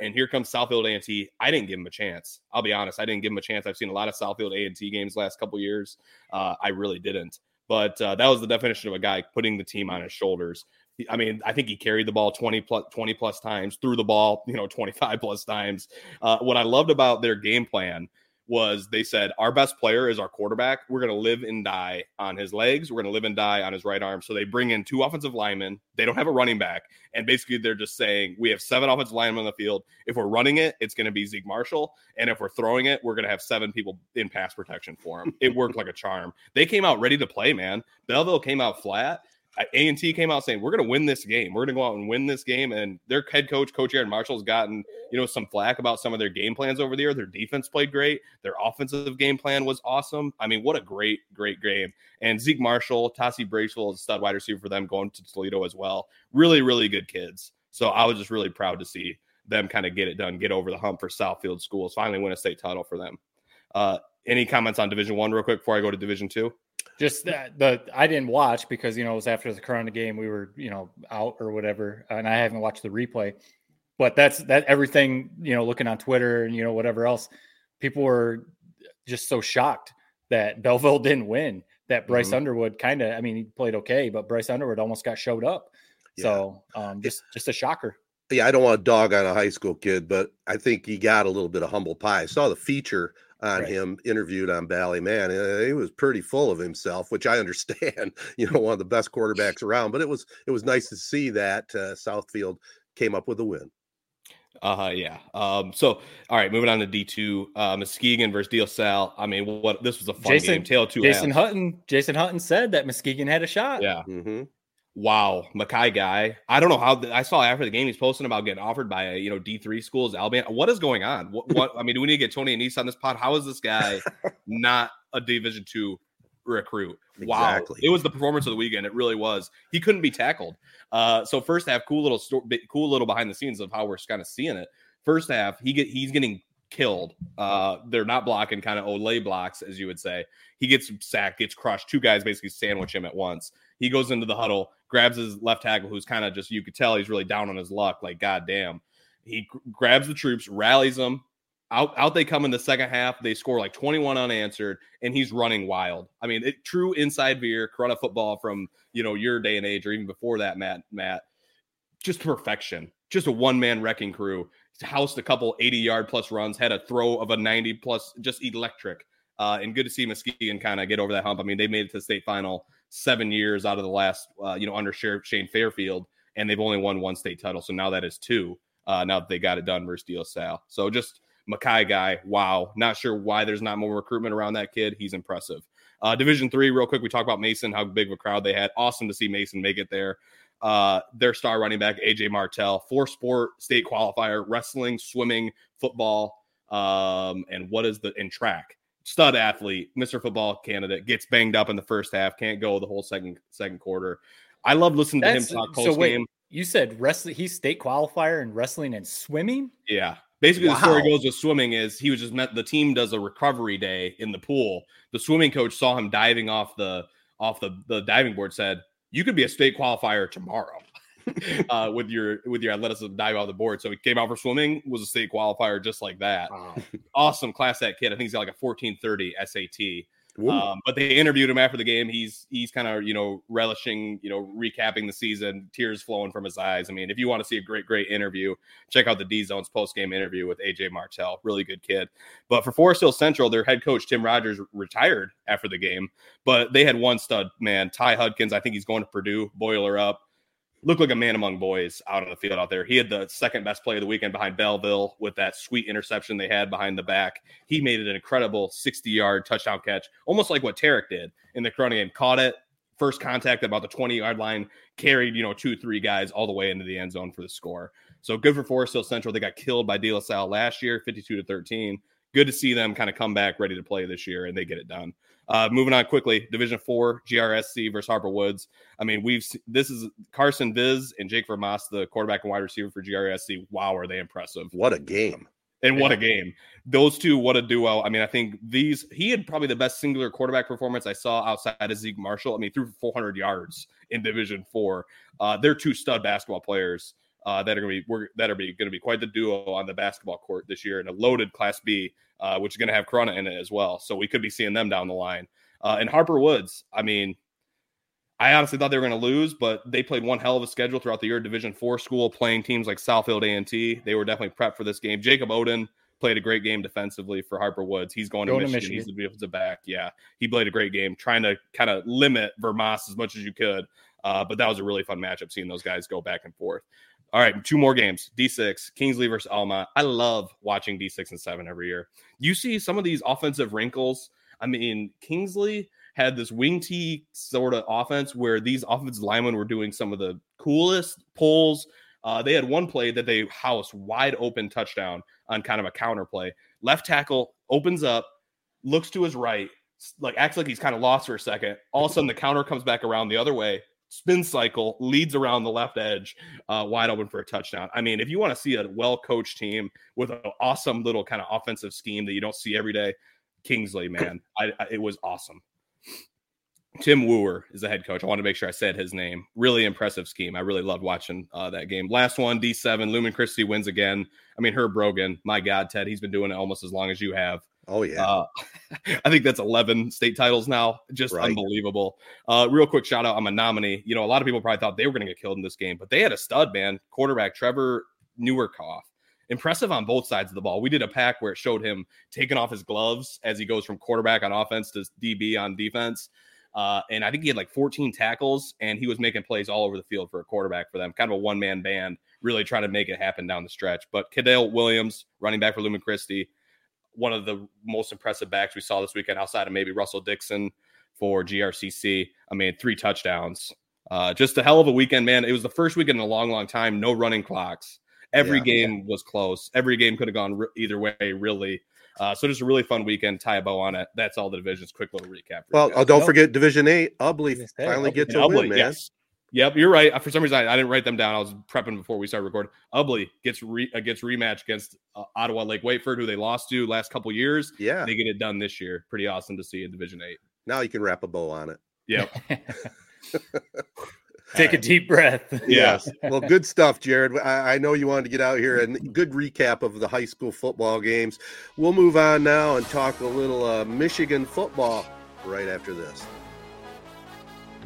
and here comes Southfield A&T. I didn't give him a chance. I'll be honest, I didn't give him a chance. I've seen a lot of Southfield A&T games last couple years. Uh, I really didn't. But uh, that was the definition of a guy putting the team on his shoulders. I mean, I think he carried the ball 20 plus 20 plus times, threw the ball, you know, 25 plus times. Uh, what I loved about their game plan was they said our best player is our quarterback. We're going to live and die on his legs. We're going to live and die on his right arm. So they bring in two offensive linemen. They don't have a running back, and basically they're just saying we have seven offensive linemen on the field. If we're running it, it's going to be Zeke Marshall, and if we're throwing it, we're going to have seven people in pass protection for him. It worked like a charm. They came out ready to play, man. Belleville came out flat. A and T came out saying we're going to win this game. We're going to go out and win this game. And their head coach, Coach Aaron Marshall's gotten you know some flack about some of their game plans over the year. Their defense played great. Their offensive game plan was awesome. I mean, what a great, great game. And Zeke Marshall, Tassi Bracewell is a stud wide receiver for them going to Toledo as well. Really, really good kids. So I was just really proud to see them kind of get it done, get over the hump for Southfield schools, finally win a state title for them. Uh, any comments on Division One, real quick, before I go to Division Two? Just that the I didn't watch because you know it was after the Corunna game. We were you know out or whatever, and I haven't watched the replay. But that's that everything you know. Looking on Twitter and you know whatever else, people were just so shocked that (laughs) Belleville didn't win. That Bryce Mhm. Underwood kind of, I mean, he played okay, but Bryce Underwood almost got showed up. Yeah. So um, just just a shocker. Yeah, I don't want to dog on a high school kid, but I think he got a little bit of humble pie. I saw the feature on Right. him interviewed on Bally Man. and He was pretty full of himself, which I (laughs) understand. You know, one of the best quarterbacks around. But it was it was nice to see that uh, Southfield came up with a win. Uh yeah. Um, so all right, moving on to D two. Uh Muskegon versus De La Salle. I mean, what this was a fun Jason- game. Tale of two Jason halves. Hutton. Jason Hutton said that Muskegon had a shot. Yeah. hmm Wow, M'Khi Guy. I don't know how I saw after the game he's posting about getting offered by a you know D three schools, Alabama. What is going on? What, what I mean, do we need to get Tony and East on this pod? How is this guy (laughs) not a Division two recruit? Wow, Exactly. it was the performance of the weekend. It really was. He couldn't be tackled. Uh, so first half, cool little sto- cool little behind the scenes of how we're kind of seeing it. First half, he get he's getting killed. Uh, they're not blocking, kind of Olay blocks, as you would say. He gets sacked, gets crushed. Two guys basically sandwich him at once. He goes into the huddle, grabs his left tackle, who's kind of just you could tell he's really down on his luck. Like, goddamn. He grabs the troops, rallies them. Out, out they come in the second half. They score like 21 unanswered, and he's running wild. I mean, it, true inside veer, Corunna football from you know your day and age, or even before that, Matt. Matt, just perfection. Just a one man wrecking crew. Housed a couple 80 yard plus runs, had a throw of a 90 plus, just electric. Uh, and good to see Muskegon kind of get over that hump. I mean, they made it to the state final seven years out of the last, uh, you know, under Sheriff Shane Fairfield, and they've only won one state title. So now that is two. Uh, now that they got it done versus Deal. So just M'Khi Guy, wow. Not sure why there's not more recruitment around that kid. He's impressive. Uh, Division three, real quick. We talked about Mason, how big of a crowd they had. Awesome to see Mason make it there. Uh, their star running back AJ Martell, four sport state qualifier, wrestling, swimming, football, um, and what is the in track? Stud athlete, Mr. Football candidate, gets banged up in the first half, can't go the whole second second quarter. I love listening to him talk so post wait, game. you said wrestling. He's state qualifier in wrestling and swimming. Yeah. Basically, the story goes with swimming is he was just met the team does a recovery day in the pool. The swimming coach saw him diving off the off the, the diving board, said, You could be a state qualifier tomorrow. (laughs) uh, with your with your athleticism dive off the board. So he came out for swimming, was a state qualifier just like that. (laughs) Awesome class that kid. I think he's got like a 1430 SAT. Um, but they interviewed him after the game. He's he's kind of you know relishing, you know, recapping the season, tears flowing from his eyes. I mean, if you want to see a great, great interview, check out the D Zone's post game interview with AJ Martell. Really good kid. But for Forest Hill Central, their head coach Tim Rogers retired after the game, but they had one stud man, Ty Hudkins. I think he's going to Purdue. Boiler up. Looked like a man among boys out on the field out there. He had the second best play of the weekend behind Belleville with that sweet interception they had behind the back. He made it an incredible 60 yard touchdown catch, almost like what Tarek did in the Corunna game. Caught it, first contact about the 20 yard line, carried, you know, two, three guys all the way into the end zone for the score. So good for Forest Hill Central. They got killed by De La Salle last year, 52 to 13. Good to see them kind of come back ready to play this year and they get it done. Uh, moving on quickly, Division Four, GRSC versus Harper Woods. I mean, we've this is Carson Vis and Jake Vermaas, the quarterback and wide receiver for GRSC. Wow, are they impressive? what a game. And what a game. Those two, what a duo. I mean, I think these, he had probably the best singular quarterback performance I saw outside of Zeke Marshall. I mean, threw 400 yards in Division Four. Uh, they're two stud basketball players uh, that are going to be we're, that are going to be quite the duo on the basketball court this year in a loaded Class B, uh, which is going to have Corunna in it as well. So we could be seeing them down the line. Uh, and Harper Woods, I mean, I honestly thought they were going to lose, but they played one hell of a schedule throughout the year. Division Four school playing teams like Southfield A and T. They were definitely prepped for this game. Jacob Oden played a great game defensively for Harper Woods. He's going, Going to to Michigan. Michigan. He's the defensive back. Yeah, he played a great game, trying to kind of limit Vermaas as much as you could. Uh, but that was a really fun matchup, seeing those guys go back and forth. All right, two more games. D6, Kingsley versus Alma. I love watching D6 and 7 every year. You see some of these offensive wrinkles. I mean, Kingsley had this wing T sort of offense where these offensive linemen were doing some of the coolest pulls. Uh, they had one play that they housed wide open touchdown on kind of a counter play. Left tackle opens up, looks to his right, like acts like he's kind of lost for a second. All of a sudden, the counter comes back around the other way, spin cycle, leads around the left edge, uh, wide open for a touchdown. I mean, if you want to see a well coached team with an awesome little kind of offensive scheme that you don't see every day, Kingsley, (clears throat) man, I, I, it was awesome. Tim Wooer is the head coach. I want to make sure I said his name. Really impressive scheme. I really loved watching uh, that game. Last one, D7. Lumen Christi wins again. I mean, Herb Brogan, my God, Ted, he's been doing it almost as long as you have. Oh yeah. Uh, (laughs) I think that's 11 state titles now. Just Right. unbelievable. Uh, real quick shout out. Menominee. You know, a lot of people probably thought they were going to get killed in this game, but they had a stud man, quarterback Trevor Newerkoff. Impressive on both sides of the ball. We did a pack where it showed him taking off his gloves as he goes from quarterback on offense to DB on defense. Uh, and I think he had like 14 tackles and he was making plays all over the field for a quarterback for them. Kind of a one man band, really trying to make it happen down the stretch. But Cadell Williams, running back for Lumen Christi, one of the most impressive backs we saw this weekend outside of maybe Russell Dixon for GRCC. I mean, three touchdowns. Uh, just a hell of a weekend, man. It was the first weekend in a long, long time. No running clocks. Every Yeah. game was close. Every game could have gone re- either way, really. Uh, so just a really fun weekend. Tie a bow on it. That's all the divisions. Quick little recap. well, oh, don't forget Division Eight. Ubly finally Ubly. gets And a Ubly, win, man. yes. Yep, you're right. For some reason, I, I didn't write them down. I was prepping before we started recording. Ubly gets re, uh, gets rematch against uh, Ottawa Lake Whiteford, who they lost to last couple years. Yeah. They get it done this year. Pretty awesome to see in Division Eight. Now you can wrap a bow on it. Yep. (laughs) Take a deep breath. Yes. Well, good stuff, Jared. I, I know you wanted to get out here and good recap of the high school football games. We'll move on now and talk a little uh, Michigan football right after this.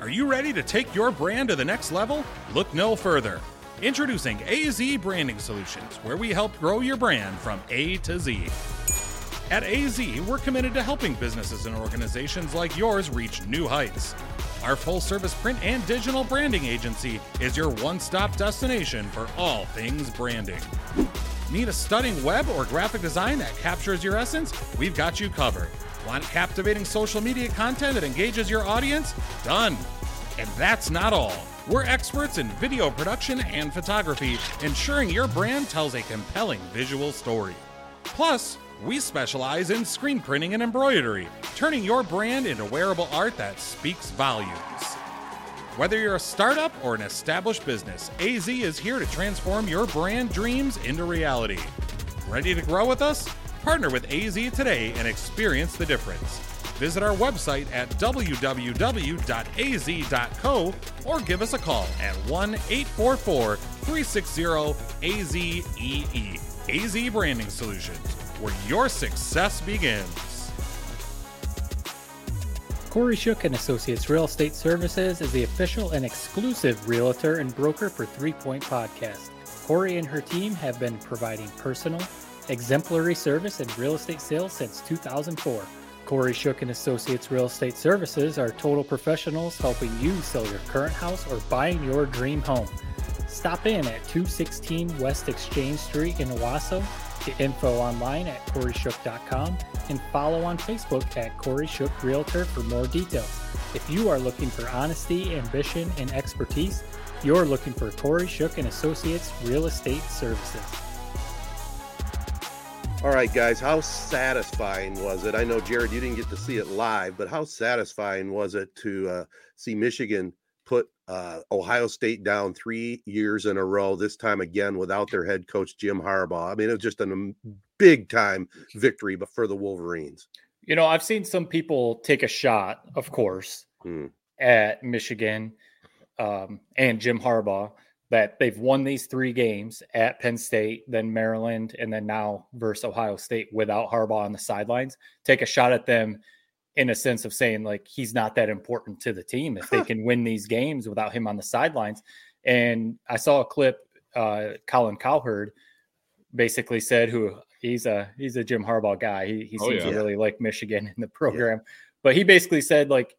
Are you ready to take your brand to the next level? Look no further. Introducing AZee Branding Solutions, where we help grow your brand from A to Z. At AZee, we're committed to helping businesses and organizations like yours reach new heights. Our full service print and digital branding agency is your one stop destination for all things branding. Need a stunning web or graphic design that captures your essence? We've got you covered. Want captivating social media content that engages your audience? Done. And that's not all. We're experts in video production and photography, ensuring your brand tells a compelling visual story. Plus, we specialize in screen printing and embroidery, turning your brand into wearable art that speaks volumes. Whether you're a startup or an established business, AZee is here to transform your brand dreams into reality. Ready to grow with us? Partner with AZee today and experience the difference. Visit our website at www.az.co or give us a call at 1 844 360 AZEE. AZ Branding Solutions, where your success begins. Kori Shook and Associates Real Estate Services is the official and exclusive realtor and broker for Three Point Podcast. Kori and her team have been providing personal, exemplary service in real estate sales since 2004. Kori Shook and Associates Real Estate Services are total professionals helping you sell your current house or buying your dream home. Stop in at 216 West Exchange Street in Owosso. Get info online at korishook.com and follow on Facebook at Kori Shook Realtor for more details. If you are looking for honesty, ambition, and expertise, you're looking for Kori Shook and Associates Real Estate Services. All right, guys, how satisfying was it? I know, Jared, you didn't get to see it live, but how satisfying was it to uh, see Michigan put uh, Ohio State down three years in a row, this time again without their head coach, Jim Harbaugh? I mean, it was just a big time victory but for the Wolverines. You know, I've seen some people take a shot, of course, Hmm. at Michigan um, and Jim Harbaugh that they've won these three games at Penn State, then Maryland, and then now versus Ohio State without Harbaugh on the sidelines. Take a shot at them in a sense of saying like he's not that important to the team if they can win these games without him on the sidelines. And I saw a clip. Uh, Colin Cowherd basically said, "Who he's a he's a Jim Harbaugh guy. He he Oh, seems yeah. to really like Michigan in the program." But he basically said like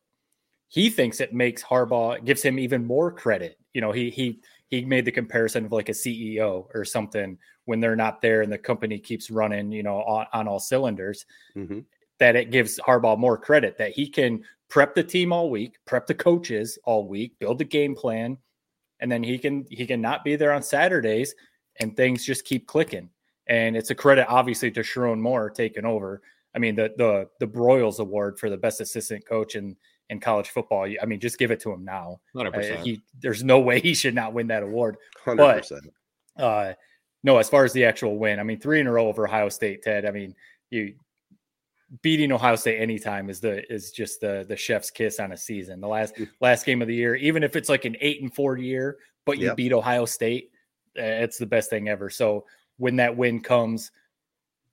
he thinks it makes Harbaugh gives him even more credit. You know, he he he made the comparison of like a CEO or something when they're not there and the company keeps running, you know, on, on all cylinders. Mhm. That it gives Harbaugh more credit that he can prep the team all week, prep the coaches all week, build a game plan, and then he can he can not be there on Saturdays and things just keep clicking. And it's a credit obviously to Sherrone Moore taking over. I mean, the the the Broyles Award for the best assistant coach in in college football. I mean, just give it to him now. Hundred Uh, percent. he there's no (laughs) way he should not win that award. 100%. Uh, no, as far as the actual win, I mean, three in a row over Ohio State, Ted. I mean, you beating Ohio State anytime is the is just the the chef's kiss on a season. The last last game of the year, even if it's like an eight and four year, but you Yep. beat Ohio State, uh, it's the best thing ever. So when that win comes,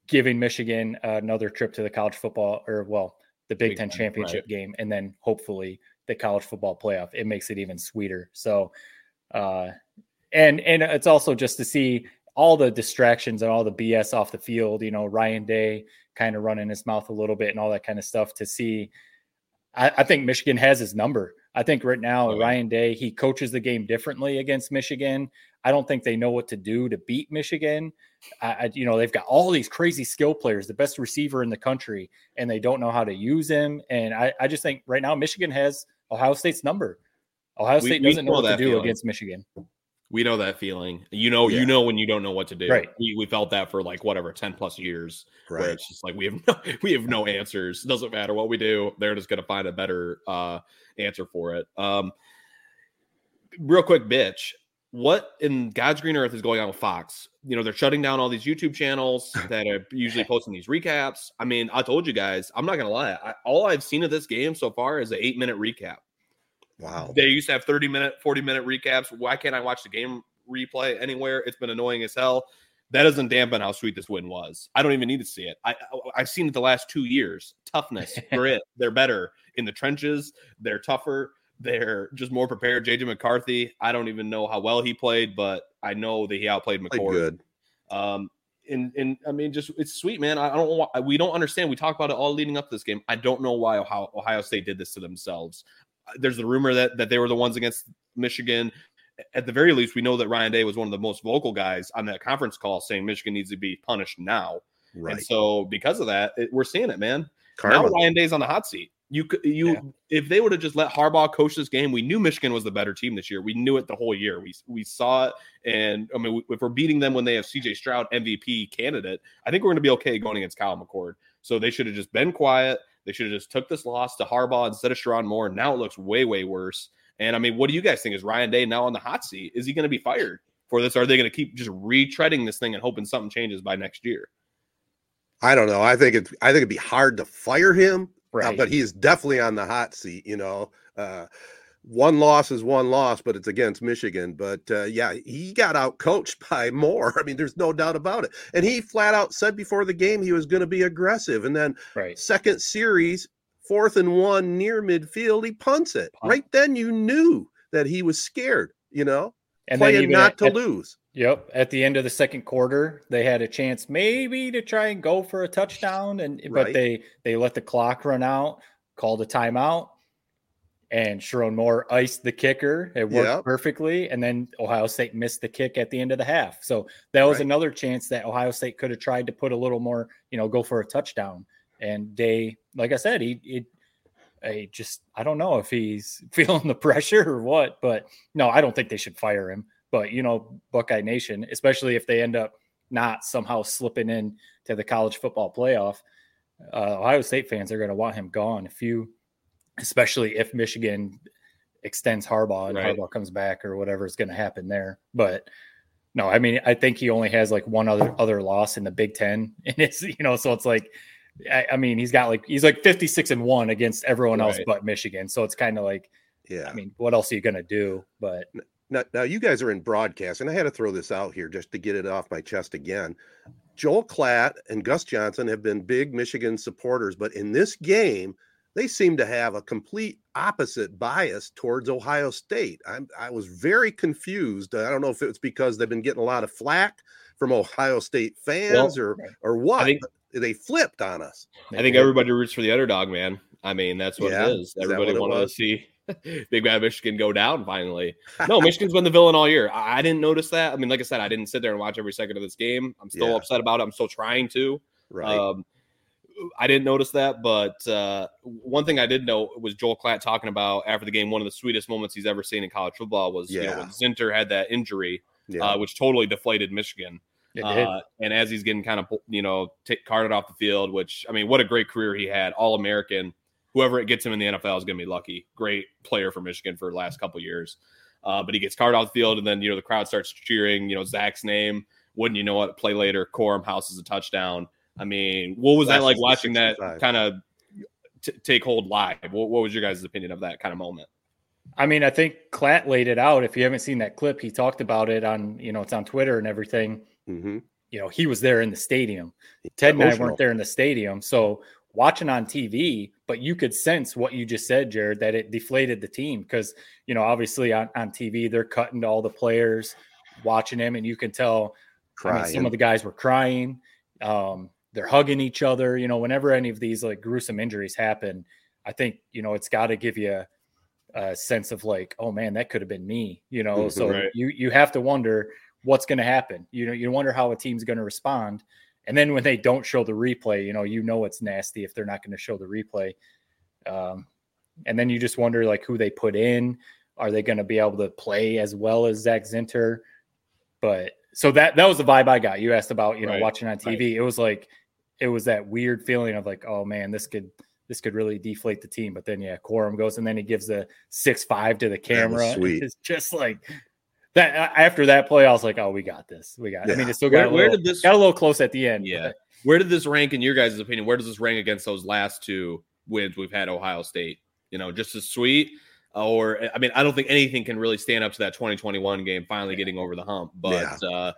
giving Michigan another trip to the college football or well, the Big, Big Ten Ten, championship game, and then hopefully the college football playoff. It makes it even sweeter. So, uh, and and it's also just to see all the distractions and all the BS off the field. You know, Ryan Day kind of running his mouth a little bit and all that kind of stuff. To see, I, I think Michigan has his number. I think right now Oh, yeah. Ryan Day he coaches the game differently against Michigan. I don't think they know what to do to beat Michigan. I, you know, they've got all these crazy skill players, the best receiver in the country, and they don't know how to use him. And I, I just think right now Michigan has Ohio State's number. Ohio State we doesn't know know what to that do feeling. against Michigan. We know that feeling. You know, Yeah. you know when you don't know what to do. Right. We we felt that for like whatever ten plus years, where Right. it's just like we have (laughs) no we have no answers. Doesn't matter what we do. They're just gonna find a better uh answer for it. Um, real quick, bitch. What in God's green earth is going on with Fox? You know, they're shutting down all these YouTube channels (laughs) that are usually posting these recaps. I mean, I told you guys, I'm not gonna lie. I, all I've seen of this game so far is an eight minute recap. Wow. They used to have 30 minute, 40 minute recaps. Why can't I watch the game replay anywhere? It's been annoying as hell. That doesn't dampen how sweet this win was. I don't even need to see it. I, I I've seen it the last two years. Toughness, (laughs) grit. They're better in the trenches. They're tougher. They're just more prepared. JJ McCarthy. I don't even know how well he played, but I know that he outplayed Played McCord. good. Um, and and I mean, just it's sweet, man. I don't wa- we don't understand. We talked about it all leading up to this game. I don't know why Ohio, Ohio State did this to themselves. Uh, There's a rumor that that they were the ones against Michigan. At the very least, we know that Ryan Day was one of the most vocal guys on that conference call, saying Michigan needs to be punished now. Right. And so, because of that, it, we're seeing it, man. Karma. Now Ryan Day's on the hot seat. You could you Yeah. if they would have just let Harbaugh coach this game, we knew Michigan was the better team this year. We knew it the whole year. We we saw it, and I mean, if we're beating them when they have C.J. Stroud MVP candidate, I think we're going to be okay going against Kyle McCord. So they should have just been quiet. They should have just took this loss to Harbaugh instead of Sherrone Moore. Now it looks way way worse. And I mean, what do you guys think? Is Ryan Day now on the hot seat? Is he going to be fired for this? Or are they going to keep just retreading this thing and hoping something changes by next year? I don't know. I think it's I think it'd be hard to fire him, uh, Right. but he's definitely on the hot seat. You know, uh, one loss is one loss, but it's against Michigan. But uh, yeah, he got out coached (laughs) by Moore. I mean, there's no doubt about it. And he flat out said before the game he was going to be aggressive. And then right. second series, fourth and one near midfield, he punts it. Punt. Right then, you knew that he was scared. You know, And playing not at- to at- lose. Yep. At the end of the second quarter, they had a chance maybe to try and go for a touchdown, and Right. but they they let the clock run out, called a timeout, and Sherrone Moore iced the kicker. It worked Yep. perfectly, and then Ohio State missed the kick at the end of the half. So that was Right. another chance that Ohio State could have tried to put a little more, you know, go for a touchdown. And they, like I said, he, he I just I don't know if he's (laughs) feeling the pressure or what, but no, I don't think they should fire him. But you know, Buckeye Nation, especially if they end up not somehow slipping in to the college football playoff, uh, Ohio State fans are going to want him gone. If you, especially if Michigan extends Harbaugh and Right. Harbaugh comes back or whatever is going to happen there. But no, I mean, I think he only has like one other other loss in the Big Ten, (laughs) and it's you know, so it's like, I, I mean, he's got like he's like fifty six and one against everyone else but Michigan. So it's kind of like, Yeah. I mean, what else are you going to do? But Now, now you guys are in broadcast, and I had to throw this out here just to get it off my chest again. Joel Klatt and Gus Johnson have been big Michigan supporters, but in this game, they seem to have a complete opposite bias towards Ohio State. I'm, I was very confused. I don't know if it's because they've been getting a lot of flack from Ohio State fans or or what. think- they flipped on us. I think everybody roots for the underdog, man. I mean, that's what Yeah? it is. Is Everybody what it wanted to see (laughs) Big Bad Michigan go down finally. No, (laughs) Michigan's been the villain all year. I I didn't notice that. I mean, like I said, I didn't sit there and watch every second of this game. I'm still Yeah. upset about it. I'm still trying to. right. Um, I didn't notice that, but uh, one thing I did know was Joel Klatt talking about after the game. One of the sweetest moments he's ever seen in college football was you know, when Zinter had that injury, yeah. uh, which totally deflated Michigan. It did. Uh, and as he's getting kind of you know t- carted off the field, which I mean, what a great career he had, All American. Whoever it gets him in the NFL is going to be lucky. Great player for Michigan for the last couple years. Uh, but he gets carted off the field, and then you know the crowd starts cheering. You know Zach's name. Wouldn't you know what? Play later, Corum houses a touchdown. I mean, what was that Flashes like watching that kind of t- take hold live? What, what was your guys' opinion of that kind of moment? I mean, I think Klatt laid it out. If you haven't seen that clip, he talked about it on, you know, it's on Twitter and everything. hmm you know, he was there in the stadium. Ted and I weren't there in the stadium. So watching on TV, but you could sense what you just said, Jared, that it deflated the team because, you know, obviously on, on TV, they're cutting to all the players watching him, and you can tell I mean, some of the guys were crying. Um, they're hugging each other. You know, whenever any of these like gruesome injuries happen, I think you know it's got to give you a, a sense of like, oh man, that could have been me. You know, Mhm. so Right. you you have to wonder what's going to happen. You know, you wonder how a team's going to respond, and then when they don't show the replay, you know, you know it's nasty if they're not going to show the replay. Um, and then you just wonder like who they put in. Are they going to be able to play as well as Zach Zinter? But so that that was the vibe I got. You asked about you know Right, watching on TV. It was like it was that weird feeling of like, oh man, this could this could really deflate the team. But then yeah, Corum goes and then he gives the six five to the camera. (laughs) sweet. It's just like that. After that play, I was like, oh, we got this. We got. I mean, Yeah. it still got Where, a where little, did this got a little close at the end. Yeah. but Where did this rank in your guys' opinion? Where does this rank against those last two wins we've had Ohio State? You know, just as sweet, or I mean, I don't think anything can really stand up to that 2021 game finally getting over the hump. But uh, I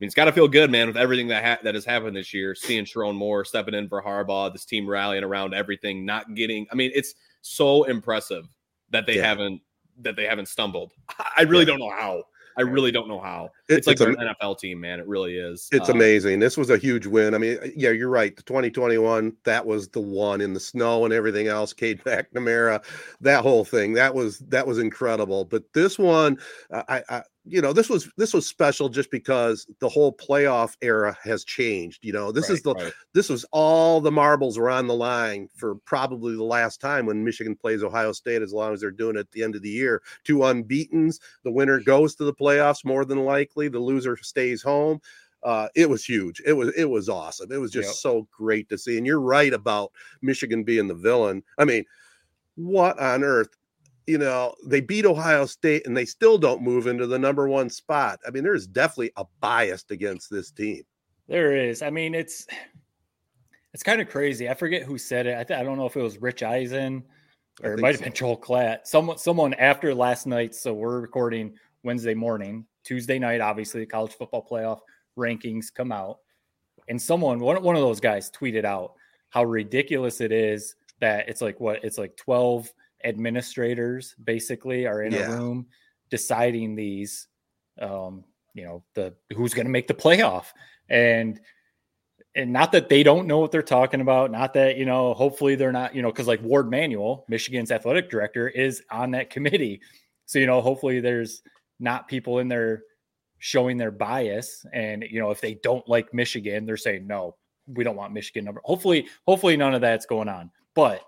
mean, it's got to feel good, man, with everything that ha- that has happened this year. Seeing Sherrone Moore stepping in for Harbaugh, this team rallying around everything, not getting. I mean, it's so impressive that they Yeah. haven't that they haven't stumbled. I really don't know how. I really don't know how. It- It's, like it's a- an NFL team, man. It really is. It's Uh, amazing. This was a huge win. I mean, yeah, you're right. The 2021, that was the one in the snow and everything else. Cade (laughs) McNamara, that whole thing, that was that was incredible. But this one, I, I, you know, this was this was special just because the whole playoff era has changed. You know, this is the right. this was all the marbles were on the line for probably the last time when Michigan plays Ohio State, as long as they're doing it at the end of the year. Two unbeatens, the winner goes to the playoffs more than likely, the loser stays home. Uh, it was huge. It was it was awesome. It was just Yep. so great to see. And you're right about Michigan being the villain. I mean, what on earth? You know, they beat Ohio State and they still don't move into the number one spot. I mean, there's definitely a bias against this team. There is. I mean, it's it's kind of crazy. I forget who said it. I, th- I don't know if it was Rich Eisen or it might have so. been Joel Klatt. Someone, someone after last night. So we're recording Wednesday morning, Tuesday night. Obviously, the college football playoff rankings come out, and someone, one one of those guys, tweeted out how ridiculous it is that it's like what it's like twelve administrators basically are in Yeah. a room deciding these. Um, you know the who's going to make the playoff and and not that they don't know what they're talking about not that you know hopefully they're not you know because like warde manuel michigan's athletic director is on that committee so you know hopefully there's not people in there showing their bias and you know if they don't like michigan they're saying no we don't want michigan number hopefully hopefully none of that's going on but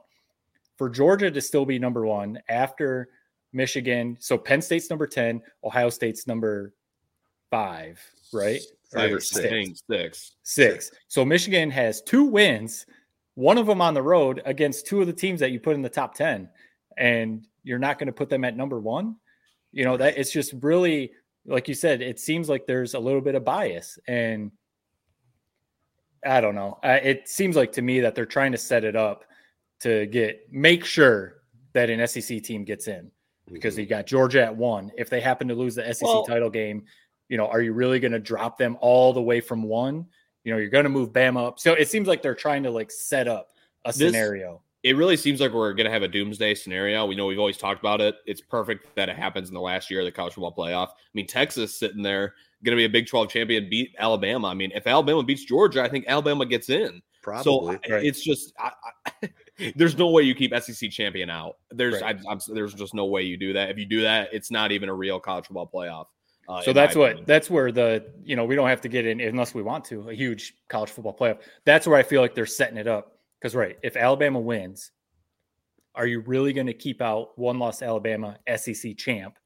for georgia to still be number one after michigan so penn state's number 10 ohio state's number five right Five or Or six. Six. Six. So Michigan has two wins, one of them on the road against two of the teams that you put in the top 10, and you're not going to put them at number one. You know, that it's just really, like you said, it seems like there's a little bit of bias. And I don't know. It seems like to me that they're trying to set it up to get, make sure that an SEC team gets in because mm-hmm. you got Georgia at one. If they happen to lose the SEC Well- title game, you know, are you really going to drop them all the way from one? You know, you're going to move Bam up. So it seems like they're trying to like set up a This- scenario. It really seems like we're going to have a doomsday scenario. We know we've always talked about it. It's perfect that it happens in the last year of the college football playoff. I mean, Texas sitting there, going to be a Big 12 champion, beat Alabama. I mean, if Alabama beats Georgia, I think Alabama gets in. Probably. So Right. it's just I, I, (laughs) there's no way you keep SEC champion out. There's Right. I, there's just no way you do that. If you do that, it's not even a real college football playoff. Uh, So that's what opinion. that's where the you know we don't have to get in unless we want to a huge college football playoff. That's where I feel like they're setting it up because right if Alabama wins, are you really going to keep out one loss Alabama SEC champ?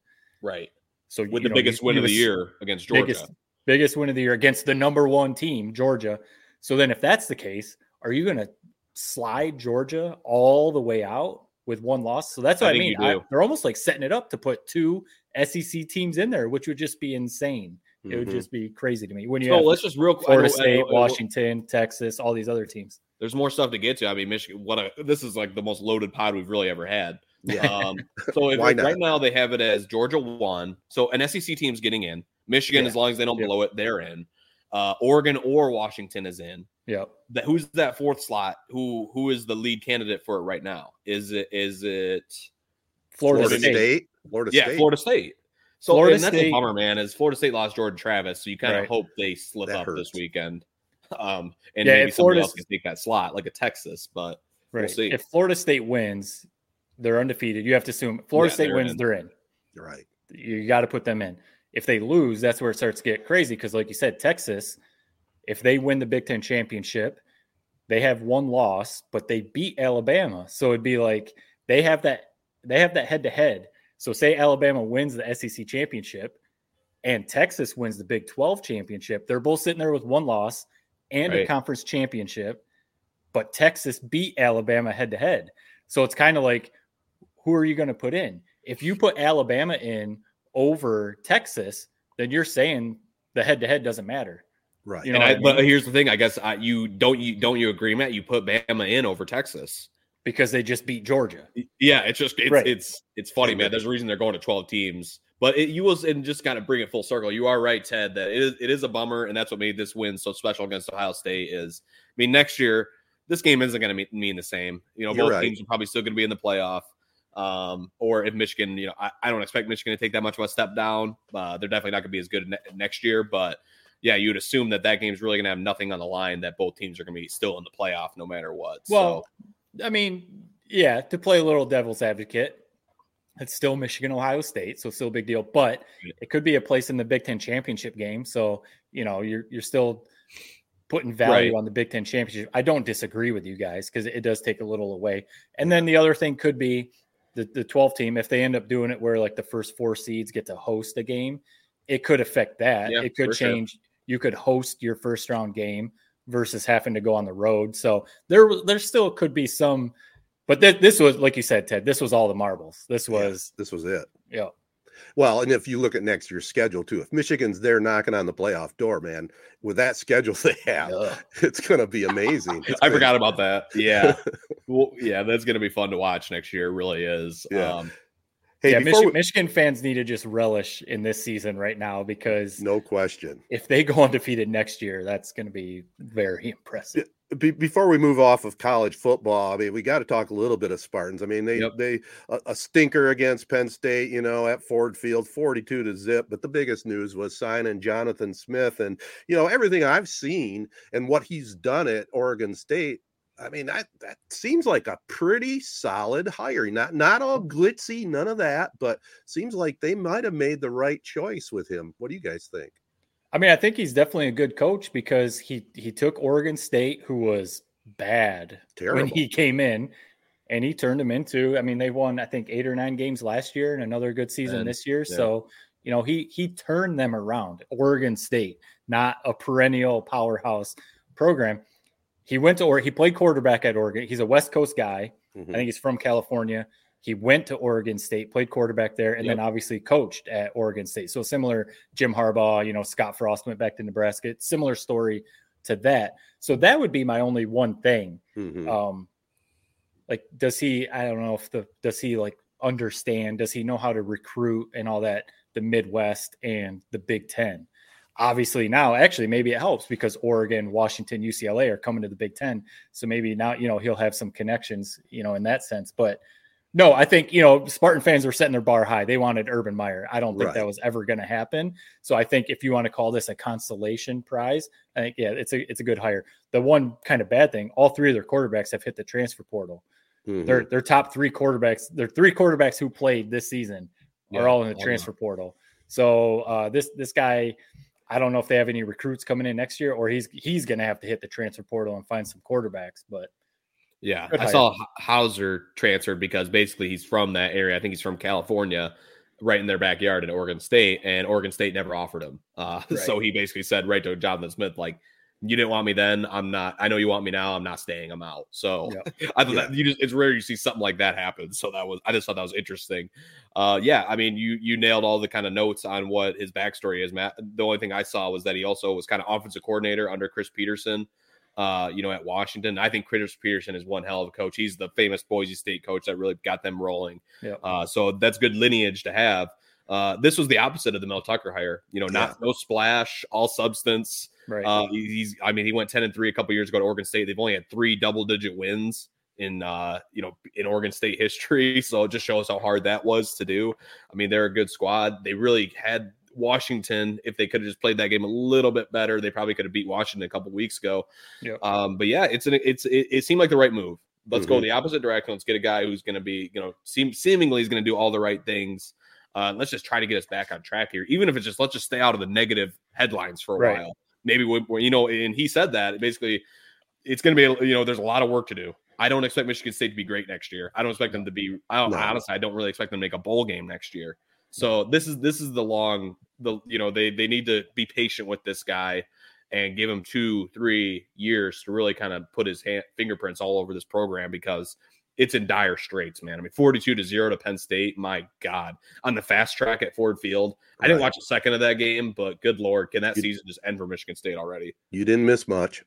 right So with the know, biggest you- win you of the year against Georgia. biggest biggest win of the year against the number one team, Georgia. So then, if that's the case, are you going to slide Georgia all the way out with one loss? So that's what I, think mean. I- they're almost like setting it up to put two SEC teams in there, which would just be insane. It would Mhm. just be crazy to me when you So have let's just real. I Florida State, Washington, Texas, all these other teams. There's more stuff to get to. I mean, Michigan. What a this is like the most loaded pod we've really ever had. Yeah. Um, so (laughs) if, Why if not? right now they have it as Georgia one, so an SEC team's getting in. Michigan, Yeah. as long as they don't Yep. blow it, they're in. Uh, Oregon or Washington is in. Yeah. That who's that fourth slot? Who who is the lead candidate for it right now? Is it is it Florida, Florida State. State. Florida yeah State. Florida State? So Florida and that's State- a bummer, man. Is Florida State lost Jordan Travis, so you kind of Right. hope they slip That up this weekend, um, and Yeah, maybe if somebody Florida's- else can take that slot, like a Texas. But Right. see. If Florida State wins, they're undefeated. You have to assume Florida Yeah, State they're wins, in. they're in. Right. You got to put them in. If they lose, that's where it starts to get crazy because, like you said, Texas, if they win the Big Ten championship, they have one loss, but they beat Alabama. So it'd be like they have that they have that head to head. So say Alabama wins the SEC championship and Texas wins the Big 12 championship. They're both sitting there with one loss and a conference championship, but Texas beat Alabama head to head. So it's kind of like who are you going to put in? If you put Alabama in over Texas, then you're saying the head to head doesn't matter. Right. You know and I, what I but here's the thing, I guess I, you don't you don't you agree, Matt? You put Bama in over Texas. because they just beat Georgia. Yeah, it's just it's Right. it's it's funny, man. There's a reason they're going to 12 teams. But it, you was and just kind of bring it full circle. You are right, Ted. That it is it is a bummer, and that's what made this win so special against Ohio State. Is I mean, next year this game isn't going to mean the same. You know, You're both right. teams are probably still going to be in the playoff. Um, or if Michigan, you know, I, I don't expect Michigan to take that much of a step down. Uh, they're definitely not going to be as good ne- next year. But yeah, you would assume that that game's really going to have nothing on the line. That both teams are going to be still in the playoff no matter what. Well, so, I mean, yeah, to play a little devil's advocate, it's still Michigan, Ohio State, so it's still a big deal. But it could be a place in the Big Ten championship game. So, you know, you're you're still putting value Right. on the Big Ten championship. I don't disagree with you guys because it does take a little away. And then the other thing could be the, the 12 team, if they end up doing it where like the first four seeds get to host a game, it could affect that. Yeah, it could for sure. change. You could host your first round game versus having to go on the road. So there there still could be some but th- this was like you said, Ted, this was all the marbles. This Yeah, was this was it. yeah. Well, and if you look at next year's schedule too, if Michigan's there knocking on the playoff door, man, with that schedule (laughs) they have, it's going to be amazing. (laughs) I forgot about that. Yeah. (laughs) well, yeah, that's going to be fun to watch next year. It really is. Yeah. Um, Hey, yeah, Michi- we- Michigan fans need to just relish in this season right now because no question. if they go (laughs) undefeated next year, that's going to be very impressive. Be- before we move off of college football, I mean, we got to talk a little bit of Spartans. I mean, they Yep. they a, a stinker against Penn State, you know, at Ford Field, forty-two to zip. But the biggest news was signing Jonathan Smith, and you know everything I've seen and what he's done at Oregon State. I mean, that that seems like a pretty solid hire. Not not all mm-hmm. glitzy, none of that, but seems like they might have made the right choice with him. What do you guys think? I mean, I think he's definitely a good coach because he he took Oregon State, who was bad Terrible. when he came in, and he turned them into. I mean, they won I think eight or nine games last year and another good season And- this year. yeah. So you know he he turned them around. Oregon State, not a perennial powerhouse program. He went to or he played quarterback at Oregon. He's a West Coast guy. Mhm. I think he's from California. He went to Oregon State, played quarterback there, and then obviously coached at Oregon State. So similar, Jim Harbaugh, you know, Scott Frost went back to Nebraska. Similar story to that. So that would be my only one thing. Mhm. Um, like, does he? I don't know if the does he like understand? Does he know how to recruit and all that? The Midwest and the Big Ten. Obviously, now actually maybe it helps because Oregon, Washington, UCLA are coming to the Big Ten. So maybe now you know he'll have some connections, you know, in that sense. But no, I think you know Spartan fans were setting their bar high. They wanted Urban Meyer. I don't think Right. that was ever going to happen. So I think if you want to call this a consolation prize, I think yeah, it's a it's a good hire. The one kind of bad thing, all three of their quarterbacks have hit the transfer portal. Mhm. Their their top three quarterbacks, their three quarterbacks who played this season Yeah, are all in the transfer portal. So uh, this this guy, I don't know if they have any recruits coming in next year, or he's he's going to have to hit the transfer portal and find some quarterbacks. But Yeah, I hire. saw Houser transferred because basically he's from that area. I think he's from California, right in their backyard in Oregon State, and Oregon State never offered him. Uh, (laughs) Right. So he basically said right to Jonathan Smith, like, "You didn't want me then. I'm not. I know you want me now. I'm not staying. I'm out." So (laughs) I thought Yeah. that you just it's rare you see something like that happen. So that was I just thought that was interesting. Uh, yeah, I mean you you nailed all the kind of notes on what his backstory is, Matt. The only thing I saw was that he also was kind of offensive coordinator under Chris Petersen uh, you know, at Washington. I think Chris Petersen is one hell of a coach. He's the famous Boise State coach that really got them rolling. Yep. Uh, so that's good lineage to have. Uh, this was the opposite of the Mel Tucker hire. You know, not no splash, all substance. Right. Uh, he's, I mean, he went 10 and 3 a couple years ago to Oregon State. They've only had three double digit wins in, uh, you know, in Oregon State history. (laughs) So it just shows how hard that was to do. I mean, they're a good squad. They really had Washington. If they could have just played that game a little bit better, they probably could have beat Washington a couple weeks ago. Yep. Um, but yeah, it's an, it's, it, it seemed like the right move. Let's go Mhm. in the opposite direction. Let's get a guy who's going to be, you know, seem seemingly is going to do all the right things. Uh, let's just try to get us back on track here, even if it's just let's just stay out of the negative headlines for a Right. while. Maybe we, you know, and he said that basically, it's going to be you know, there's a lot of work to do. I don't expect Michigan State to be great next year. I don't expect them to be. I don't, No. honestly, I don't really expect them to make a bowl game next year. So this is this is the long the you know they they need to be patient with this guy and give him two three years to really kind of put his hand, fingerprints all over this program because it's in dire straits, man. I mean, 42 to 0 to Penn State. My God. On the fast track at Ford Field. I didn't watch a second of that game, but good Lord, can that You- season just end for Michigan State already? You didn't miss much.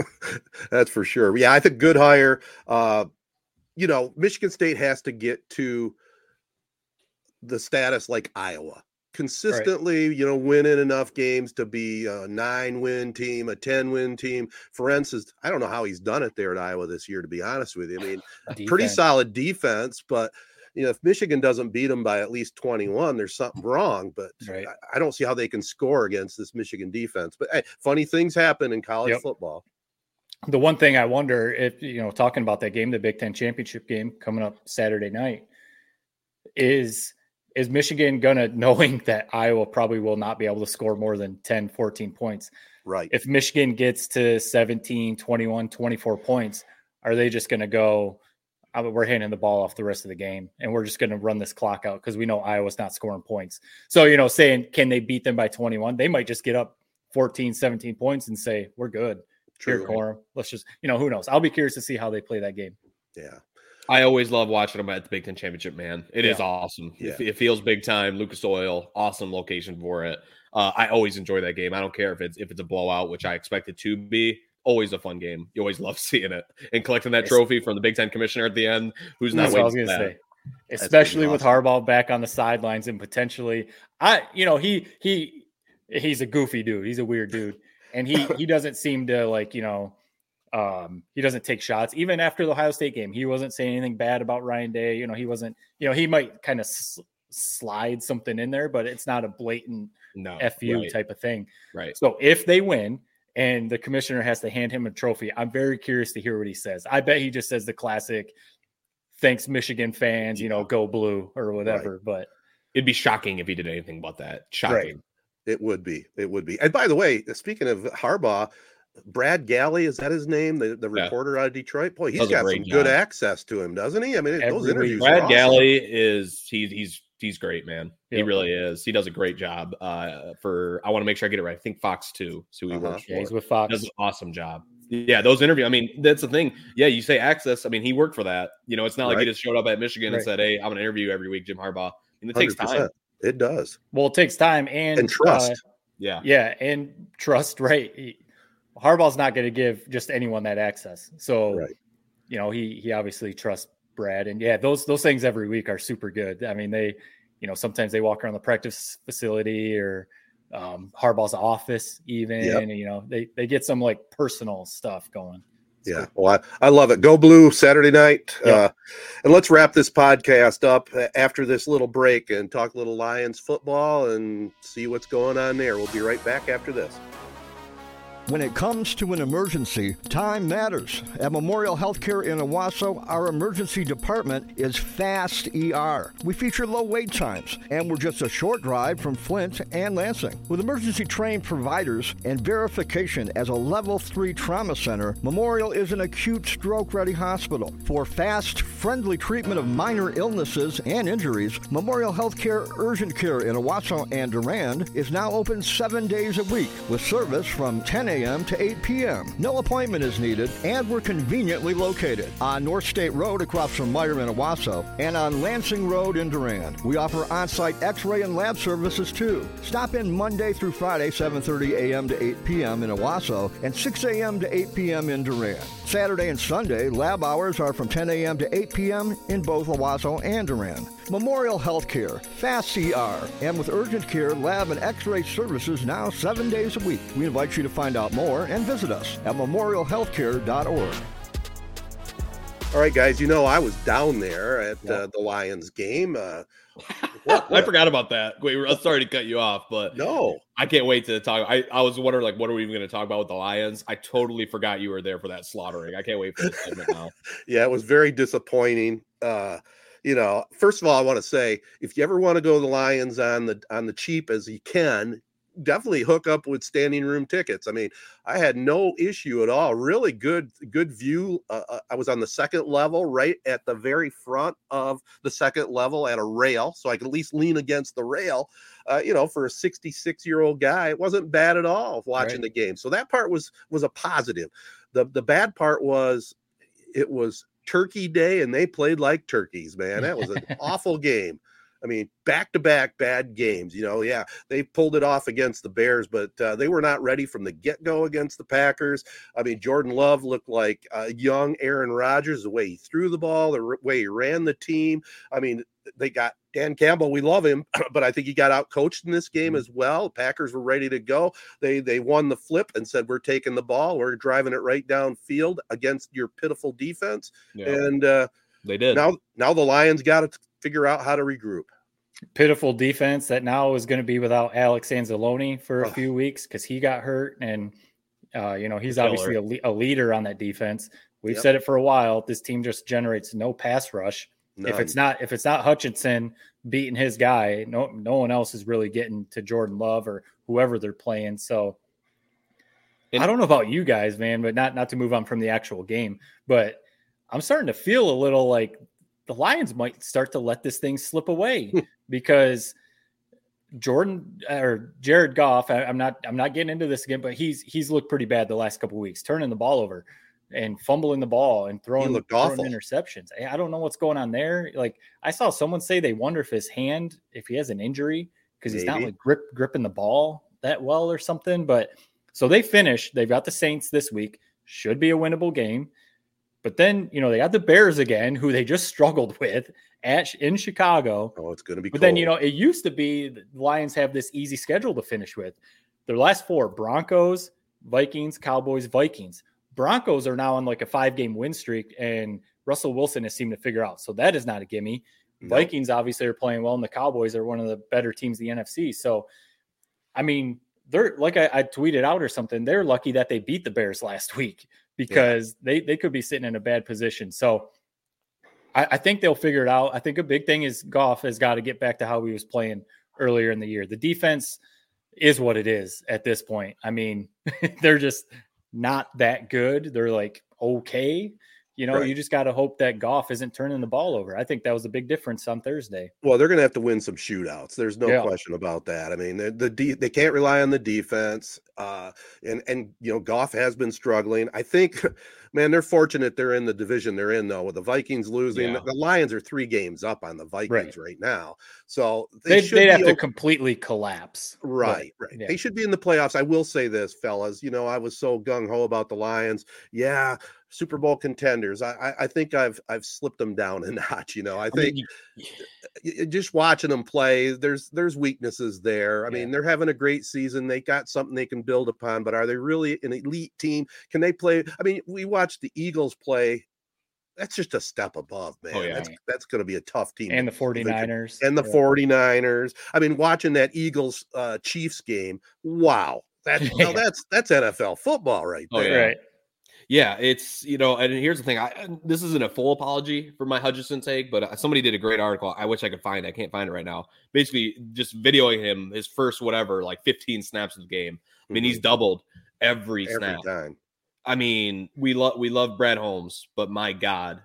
(laughs) That's for sure. Yeah, I think good hire. Uh, you know, Michigan State has to get to the status like Iowa. Consistently, you know, winning enough games to be a nine win team, a 10 win team. Ferentz is, I don't know how he's done it there at Iowa this year, to be honest with you. I mean, (sighs) pretty solid defense, but you know, if Michigan doesn't beat them by at least 21, there's something wrong. But Right. I, I don't see how they can score against this Michigan defense. But hey, funny things happen in college Yep. football. The one thing I wonder if you know, talking about that game, the Big Ten championship game coming up Saturday night, is is Michigan gonna (laughs) knowing that Iowa probably will not be able to score more than 10, 14 points. Right. If Michigan gets to 17, 21, 24 points, are they just gonna go? "Uh, We're handing the ball off the rest of the game, and we're just going to run this clock out because we know Iowa's not scoring points. So, you know, saying can they beat them by 21? They might just get up 14, 17 points and say, we're good. Here, True. Corum. Let's just, you know, who knows? I'll be curious to see how they play that game. Yeah. I always love watching them at the Big Ten Championship, man. It is Yeah. awesome. It, Yeah. it feels big time. Lucas Oil, awesome location for it. Uh, I always enjoy that game. I don't care if it's if it's a blowout, which I expect it to be. Always a fun game. You always (laughs) love seeing it and collecting that trophy from the Big Ten commissioner at the end, who's not That's what I was gonna that. say. Especially with Harbaugh back on the sidelines and potentially, I, you know, he, he, he's a goofy dude. He's a weird dude. And he, (laughs) he doesn't seem to like, you know, um, he doesn't take shots. Even after the Ohio State game, he wasn't saying anything bad about Ryan Day. You know, he wasn't, you know, he might kind of s- slide something in there, but it's not a blatant No, FU right, type of thing. right. So if they win and the commissioner has to hand him a trophy, I'm very curious to hear what he says. I bet he just says the classic, thanks Michigan fans, you know, go blue or whatever. But It'd be shocking if he did anything about that. Shocking. It would be. It would be. And by the way, speaking of Harbaugh, Brad Galli, is that his name? The, the Yeah. reporter out of Detroit? Boy, he's got great some good access to him, doesn't he? I mean, Every those interviews. Brad awesome. Galli is he's he's he's great, man. He really is. He does a great job. Uh, for I want to make sure I get it right. I think Fox Two, so he Uh-huh. works yeah, for. he's with Fox. does an awesome job. Yeah, those interview. I mean, that's the thing. Yeah, you say access. I mean, he worked for that. You know, it's not like he just showed up at Michigan and said, "Hey, I'm going to interview every week, Jim Harbaugh." And it takes time. It does. Well, it takes time and, And trust. uh, Yeah, yeah, and trust. (laughs) Right. Harbaugh's not going to give just anyone that access. So, Right. you know, he he obviously trusts Brad, and yeah, those those things every week are super good. I mean, they, you know, sometimes they walk around the practice facility or um, Harbaugh's office, even. Yep. And, you know, they they get some like personal stuff going. It's Yeah. cool. Well, I, I love it. Go Blue Saturday night. Yeah. Uh, and let's wrap this podcast up after this little break and talk a little Lions football and see what's going on there. We'll be right back after this. When it comes to an emergency, time matters. At Memorial Healthcare in Owosso, our emergency department is Fast ER. We feature low wait times, and we're just a short drive from Flint and Lansing. With emergency trained providers and verification as a level 3 trauma center, Memorial is an acute stroke ready hospital. For fast, friendly treatment of minor illnesses and injuries, Memorial Healthcare Urgent Care in Owosso and Durand is now open seven days a week with service from 10 a.m a.m. to 8 p.m. No appointment is needed, and we're conveniently located on North State Road across from Meijer in Owosso and on Lansing Road in Durand. We offer on-site x-ray and lab services too. Stop in Monday through Friday, 7.30 a.m. to 8 p.m. in Owosso and 6 a.m. to 8 p.m. in Durand. Saturday and Sunday, lab hours are from 10 a.m. to 8 p.m. in both Owosso and Durand. Memorial Healthcare, Fast CR, and with urgent care, lab, and x-ray services now seven days a week. We invite you to find out more and visit us at memorialhealthcare.org. All right, guys. You know I was down there at uh, the Lions game. Uh, (laughs) I forgot about that. Wait, I'm sorry to cut you off, but no, I can't wait to talk. I, I was wondering, like, what are we even going to talk about with the Lions? I totally forgot you were there for that slaughtering. I can't wait for this segment now. (laughs) yeah, it was very disappointing. Uh, you know, first of all, I want to say if you ever want to go to the Lions on the on the cheap as you can, definitely hook up with standing room tickets. I mean, I had no issue at all. Really good, good view. Uh, uh, I was on the second level, right at the very front of the second level at a rail, so I could at least lean against the rail. Uh, you know, for a 66 year old guy, it wasn't bad at all watching right. the game. So that part was was a positive. The the bad part was it was Turkey Day, and they played like turkeys. Man, that was an (laughs) awful game. I mean, back to back bad games. You know, yeah, they pulled it off against the Bears, but uh, they were not ready from the get go against the Packers. I mean, Jordan Love looked like a young Aaron Rodgers, the way he threw the ball, the way he ran the team. I mean, they got Dan Campbell. We love him, (clears throat) but I think he got out coached in this game mm-hmm. as well. Packers were ready to go. They they won the flip and said, "We're taking the ball. We're driving it right downfield against your pitiful defense." Yeah. And uh, they did. Now now the Lions got to figure out how to regroup pitiful defense that now is going to be without Alex Anzalone for a few weeks because he got hurt, and uh, you know he's obviously a, a, leader on that defense. We've yep. said it for a while. This team just generates no pass rush. None. If it's not if it's not Hutchinson beating his guy, no no one else is really getting to Jordan Love or whoever they're playing. So and I don't know about you guys, man, but not not to move on from the actual game, but I'm starting to feel a little like the Lions might start to let this thing slip away (laughs) because Jordan or Jared Goff, I, am not I'm not getting into this again, but he's he's looked pretty bad the last couple weeks, turning the ball over and fumbling the ball and throwing, throwing interceptions. I don't know what's going on there. Like I saw someone say they wonder if his hand, if he has an injury, because he's not like grip gripping the ball that well or something. But so they finish. They've got the Saints this week. Should be a winnable game. But then, you know, they got the Bears again, who they just (laughs) struggled with at in Chicago. Oh, it's going to be. But cold. then, you know, it used to be the Lions have this easy schedule to finish with. Their last four: Broncos, Vikings, Cowboys, Vikings. Broncos are now on like a five-game win streak, and Russell Wilson has seemed to figure out. So that is not a gimme. Vikings obviously are playing well, and the Cowboys are one of the better teams in the NFC. So, I mean, they're like I, I tweeted out or something. They're lucky that they beat the Bears last (laughs) week because yeah. they they could be sitting in a bad position. So I, I, think they'll figure it out. I think a big thing is Goff has got to get back to how he was playing earlier in the year. The defense is what it is at this point. I mean, (laughs) they're just not that good. They're like okay. You know, right. you just got to hope that Goff isn't turning the ball over. I think that was a big difference on Thursday. Well, they're going to have to win some shootouts. There's no yeah. question about that. I mean, the, the de- they can't rely on the defense. Uh, and and you know, Goff has been struggling. I think, (laughs) man, they're fortunate they're in the division they're in though. With the Vikings losing, yeah. the Lions are three games up on the Vikings right, right now. So they would have to completely collapse. Right, but, right. Yeah. They should be in the playoffs. I will say this, fellas. You know, I was so gung ho about the Lions. Yeah, Super Bowl contenders. I, I think I've I've slipped them down a (laughs) notch. You know, I think I mean, just watching them play, there's there's weaknesses there. I yeah. mean, they're having a great season. They got something they can build upon, but are they really an elite team? Can they play? I mean, we watched the Eagles play. That's just a step above, oh, man. Oh, yeah. That's that's going to be a tough team. And the 49ers. And the yeah. 49ers. I mean, watching that Eagles uh Chiefs game, wow. That's (laughs) yeah. that's that's NFL football right there. Oh, yeah. Right. Yeah, it's you know, and here's the thing. I this isn't a full apology for my Hutchinson take, but uh, somebody did a great article. I wish I could find. it. I can't find it right now. Basically, just videoing him his first whatever, like 15 snaps of the game. I mean, mm-hmm. he's doubled every, every snap. Time. I mean, we love we love Brad Holmes, but my God,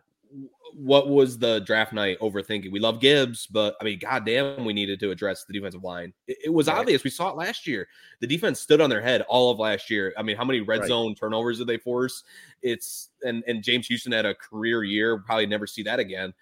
what was the draft night overthinking? We love Gibbs, but I mean, goddamn, we needed to address the defensive line. It, it was Right. obvious. We saw it last year. The defense stood on their head all of last year. I mean, how many red Right. zone turnovers did they force? It's and and James Houston had a career year. Probably never see that again.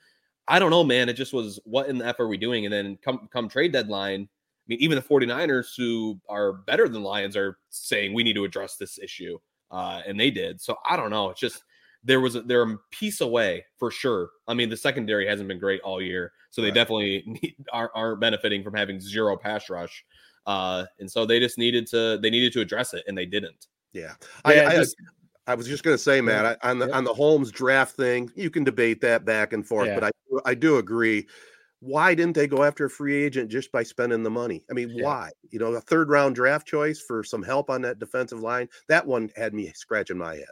I don't know, man. It just was what in the F are we doing? And then come come trade deadline. I mean, even the 49ers, who are better than Lions, are saying we need to address this issue. Uh, and they did. So I don't know. It's just there was a, they're a piece away for sure. I mean, the secondary hasn't been great all year, so they Right. definitely (laughs) need, aren't, aren't benefiting from having zero pass rush. Uh, and so they just needed to they needed to address it, and they didn't. Yeah. Yeah, I, I, just- I was just going to say, Matt, I, on the Yep. on the Holmes draft thing, you can debate that back and forth, Yeah. but I I do agree. Why didn't they go after a free agent just by spending the money? I mean, Yeah. why? You know, a third round draft choice for some help on that defensive line. That one had me scratching my head.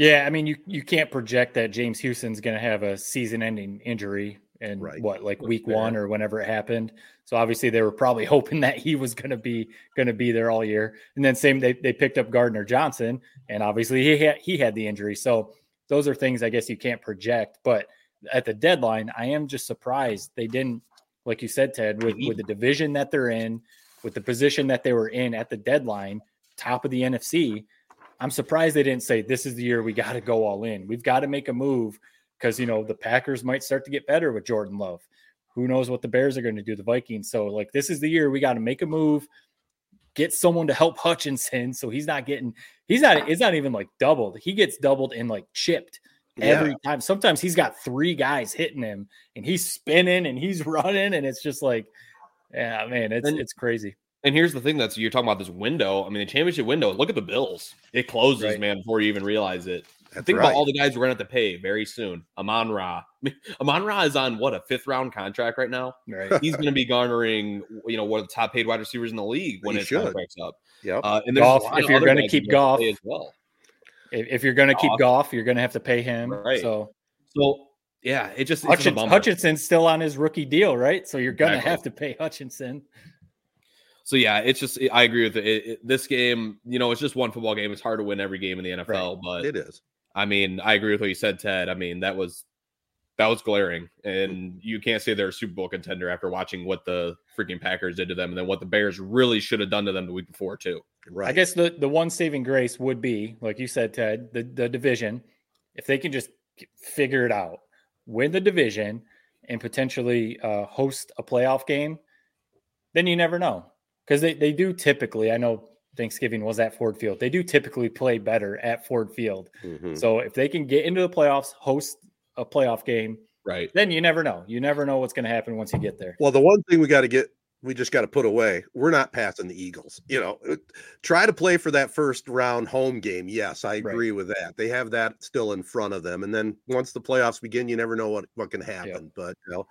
Yeah, I mean, you you can't project that James Houston's going to have a season-ending injury in Right. what like week fair. one or whenever it happened. So obviously they were probably (laughs) hoping that he was going to be going to be there all year. And then same they they picked up Gardner Johnson, and obviously he had he had the injury. So those are things I guess you can't project. But at the deadline, I am just surprised they didn't, like you said, Ted, with mm-hmm. with the division that they're in, with the position that they were in at the deadline, top of the NFC. I'm surprised they didn't say this is the year we got to go all in. We've got to make a move because you know the Packers might start to get better with Jordan Love. Who knows what the Bears are going to do? The Vikings. So like this is the year we got to make a move, get someone to help (laughs) Hutchinson so he's not getting he's not it's not even like doubled. He gets doubled and like chipped every time. Sometimes he's got three guys hitting him and he's spinning and he's (laughs) running and it's just like yeah man it's And- it's crazy. And here's the thing that's you're talking about this window. I mean, the championship window. Look at the Bills. It closes, Right. man, before you even realize it. That's Think right. about all the guys we're gonna have to pay very soon. Amon Ra. (laughs) I mean, Amon Ra is on what a fifth round contract right now. Right. He's going to be (laughs) garnering, you know, one of the top paid wide receivers in the league when He his should. contract's up. Yep. Uh, and a if you're gonna keep who are gonna pay Goff, as well. If, if you're going to keep Goff, you're going to have to pay him. Right. So So yeah, it just it's just a Hutchinson, bummer. Hutchinson's still on his rookie deal, right? So you're going to Exactly. have to pay Hutchinson. So yeah, it's just I agree with it. It- it- This game, you know, it's just one football game. It's hard to win every game in the NFL, but it is. I mean, I agree with what you said, Ted. I mean, that was that was glaring, and you can't say they're a Super Bowl contender after watching what the freaking Packers did to them, and then what the Bears really should have done to them the week before too. Right. I guess the, the one saving grace would be, like you said, Ted, the, the division. If they can just figure it out, win the division, and potentially uh, host a playoff game, then you never know. Because they, they do typically, I know Thanksgiving was at Ford Field, they do typically play better at Ford Field. Mhm. So if they can get into the playoffs, host a playoff game, Right. then you never know. You never know what's going to happen once you get there. Well, the one thing we got to get, we just got to put away. We're not passing the Eagles. You know, Uh, try to play for that first round home game. Yes, I Right. agree with that. They have that still in front of them, and then once the playoffs begin, you never know what what can happen. But you know,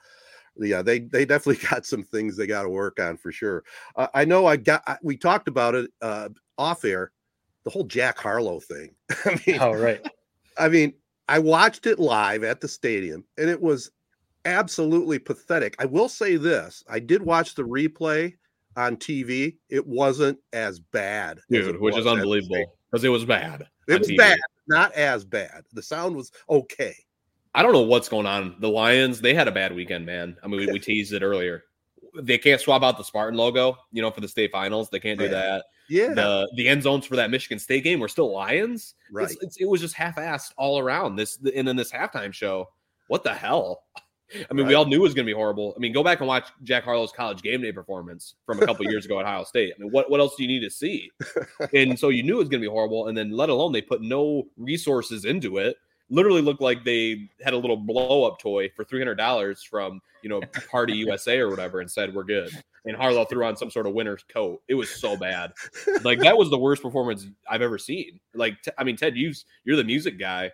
yeah, they they definitely (laughs) got some things they got to work on for sure. Uh, I know I got I, we talked about it uh, off air, the whole Jack Harlow thing. (laughs) I mean, Oh, right. I mean, I watched it live at the stadium and it was absolutely pathetic. I will say this I did watch the replay on TV. It wasn't as bad, Dude, it which is unbelievable because it was bad. It was TV. bad, not as bad. The sound was okay. I don't know what's going on. The Lions, they had a bad weekend, man. I mean, we, we (laughs) teased it earlier. They can't swap out the Spartan logo, you know, for the state finals. They can't do that. Yeah, The the end zones for that Michigan State game were still Lions. right. It's, it's, it was just half-assed all around. This and then this halftime show. What the hell? (laughs) I mean, we all knew it was going to be horrible. I mean, go back and watch Jack Harlow's college game day performance from a couple years ago at Ohio State. I mean, what what else do you need to see? (laughs) And so you knew it was going to be horrible. And then, let alone they put no resources into it. Literally looked like they had a little blow up toy for three hundred dollars from you know Party (laughs) USA or whatever, and said we're good. And Harlow threw on some sort of winter's coat. It was so bad. Like that was the worst performance I've ever seen. Like t- I mean, Ted, you you're the music guy.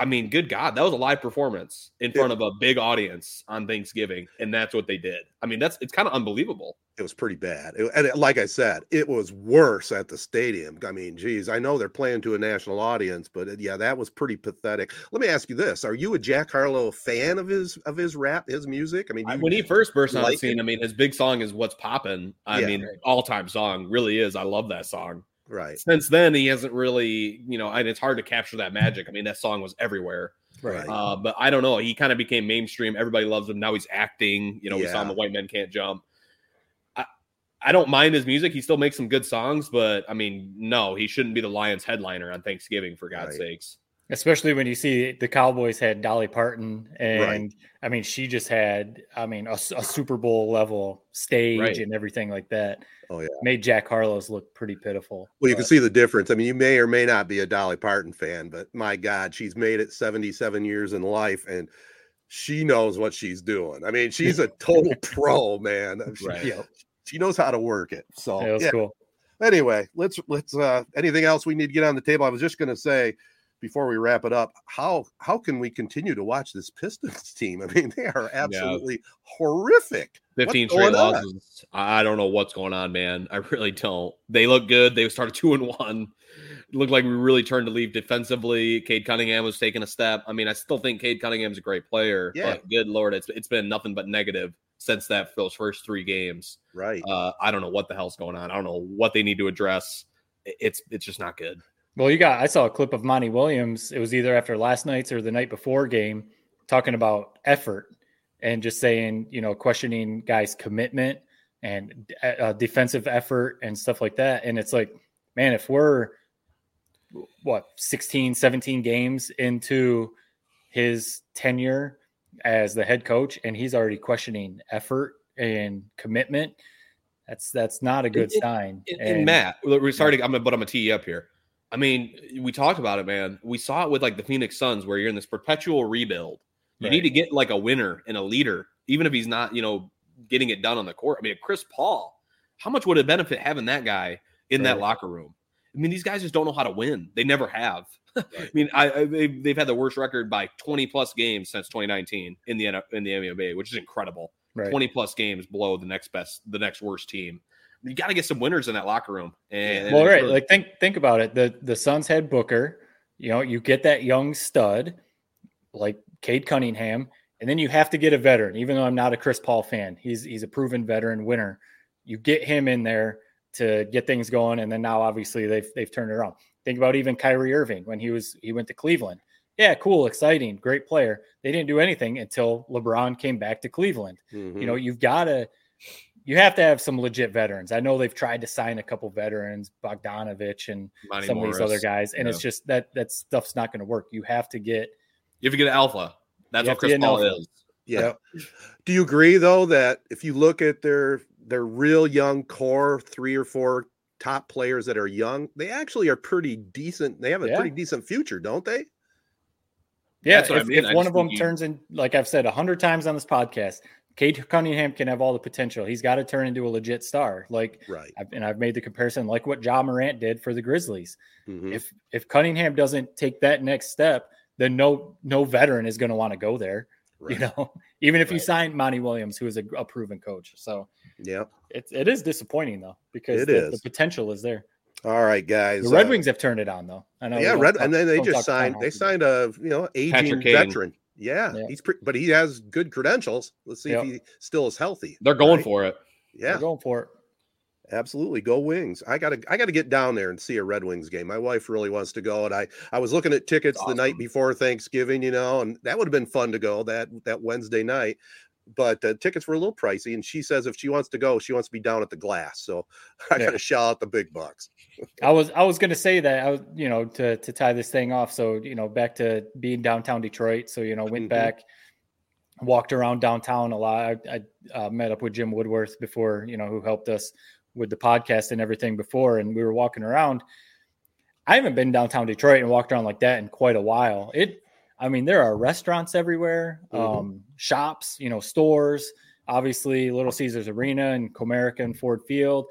I mean, good God, that was a live performance in front of a big audience on Thanksgiving, and that's what they did. I mean, that's it's kind of unbelievable. It was pretty bad. It- and it- like I said, it was worse at the stadium. I mean, geez, I know they're playing to a national audience, but it- yeah, that was pretty pathetic. Let me ask you this: Are you a Jack Harlow fan of his of his rap, his music? I mean, when he first burst on like the scene, it? I mean, his big song is "What's Poppin'." I Yeah. mean, all time song really is. I love that song. right? Since then, he hasn't really, you know, and it's hard to capture that magic. I mean, that song was everywhere. Right. Uh, but I don't know. He kind of became mainstream. Everybody loves him. Now he's acting. You know, we saw him Yeah. in White Men Can't Jump. I, I don't mind his music. He still makes some good songs, but I mean, no, he shouldn't be the Lions headliner on Thanksgiving, for God's Right. sakes. Especially when you see the Cowboys had Dolly Parton, and Right. I mean, she just had, I mean—a Super Bowl level stage Right. and everything like that. Oh, yeah. Made Jack Harlow's look pretty pitiful. Well, you can see the difference. I mean, you may or may not be a Dolly Parton fan, but my God, she's made it 77 years in life and she knows what she's doing. I mean, she's a (laughs) total pro, man. She, Right. Yeah, she knows how to work it. So, it was yeah. cool. anyway, let's let's uh anything else we need to get on the table. I was just going to say before we wrap it up, how how can we continue to watch this Pistons (laughs) team? I mean, they are absolutely horrific. What's 15 straight going on? losses. I don't know what's going on, man. I really don't. They look good. They started (laughs) two and one. It looked like we really turned to leave defensively. Cade Cunningham was taking a step. I mean, I still think Cade Cunningham's a great player, Yeah. but good lord, it's it's been nothing but negative since that those first three games. Right. Uh, I don't know what the hell's going on. I don't know what they need to address. It's it's just not good. Well, you got, I saw a clip of Monty Williams. It was either after last night's or the night before game talking about effort and just saying, you know, questioning guys' commitment and uh, defensive effort and stuff like that. And it's like, man, if we're what 16, 17 games into his tenure as the head coach and he's already questioning effort and commitment, that's that's not a good And- sign. And, and Matt, we're starting. I'm gonna, but I'm gonna tee you up here. I mean, we talked about it, man. We saw it with like the Phoenix Suns, where you're in this perpetual rebuild. You Right. need to get like a winner and a leader, even if he's not, you know, getting it done on the court. I mean, Chris Paul, how much would it benefit having that guy in that locker room? I mean, these guys just don't know how to win. They never have. (laughs) I mean, I, I they've, they've had the worst record by 20 plus games since 2019 in the in the NBA, which is incredible. Right. 20 plus games below the next best, the next worst team. You got to get some winners in that locker room. And well, right. really- Like think think about it. The the Suns had Booker. You know, you get that young stud like Cade Cunningham, and then you have to get a veteran. Even though I'm not a Chris Paul fan, he's he's a proven veteran winner. You get him in there to get things going, and then now obviously they've they've turned it around. Think about even Kyrie Irving when he was he went to Cleveland. Yeah, cool, exciting, great player. They didn't do anything until LeBron came back to Cleveland. Mhm. You know, you've got to you have to have some legit veterans. I know they've tried to sign a couple veterans, Bogdanovich and Monty some of these other guys, and it's just that that stuff's not going to work. You have to get you have to get an alpha. That's what have Chris Paul alpha. is. Yeah. Do you agree though that if you look at their their real young core, three or four top players that are young, they actually are pretty decent. They have a Yeah. pretty decent future, don't they? yeah. That's what I If, mean. if I one of them you- turns in, like I've said a hundred times on this podcast, Cade Cunningham can have all the potential. He's got to turn into a legit star. Like, Right. I've, and I've made the comparison, like what Ja Morant did for the Grizzlies. Mhm. If if Cunningham doesn't take that next step, then no no veteran is going to want to go there. Right. You know, (laughs) even if you sign Monty Williams, who is a, a proven coach. So Yeah. It, it is disappointing though because It the, is. the potential is there. All right, guys. The Red uh, Wings have turned it on though. I know. Yeah, Red, talk- and then they just signed. They Hockey. signed a you know aging veteran. Yeah, Yeah. he's pretty, but he has good credentials. Let's see Yep. if he still is healthy. They're going right? for it. Yeah, They're Yeah, going for it. absolutely. Go Wings! I gotta, I gotta get down there and see a Red Wings game. My wife really wants to go, and I, I was looking at tickets the night before Thanksgiving, you know, and that would have been fun to go that that Wednesday night. But uh, tickets were a little pricey, and she says if she wants to go, she wants to be down at the glass. So (laughs) I Yeah. gotta shell out the big bucks. (laughs) I was I was going to say that I was you know to to tie this thing off. So you know back to being downtown Detroit. So you know went Mhm. back, walked around downtown a lot. I, I uh, met up with Jim Woodworth before you know who helped us with the podcast and everything before, and we were walking around. I haven't been downtown Detroit and walked around like that in quite a while. It, I mean, there are restaurants everywhere, Mhm. um, shops, you know, stores. Obviously, Little Caesars Arena and Comerica and Ford Field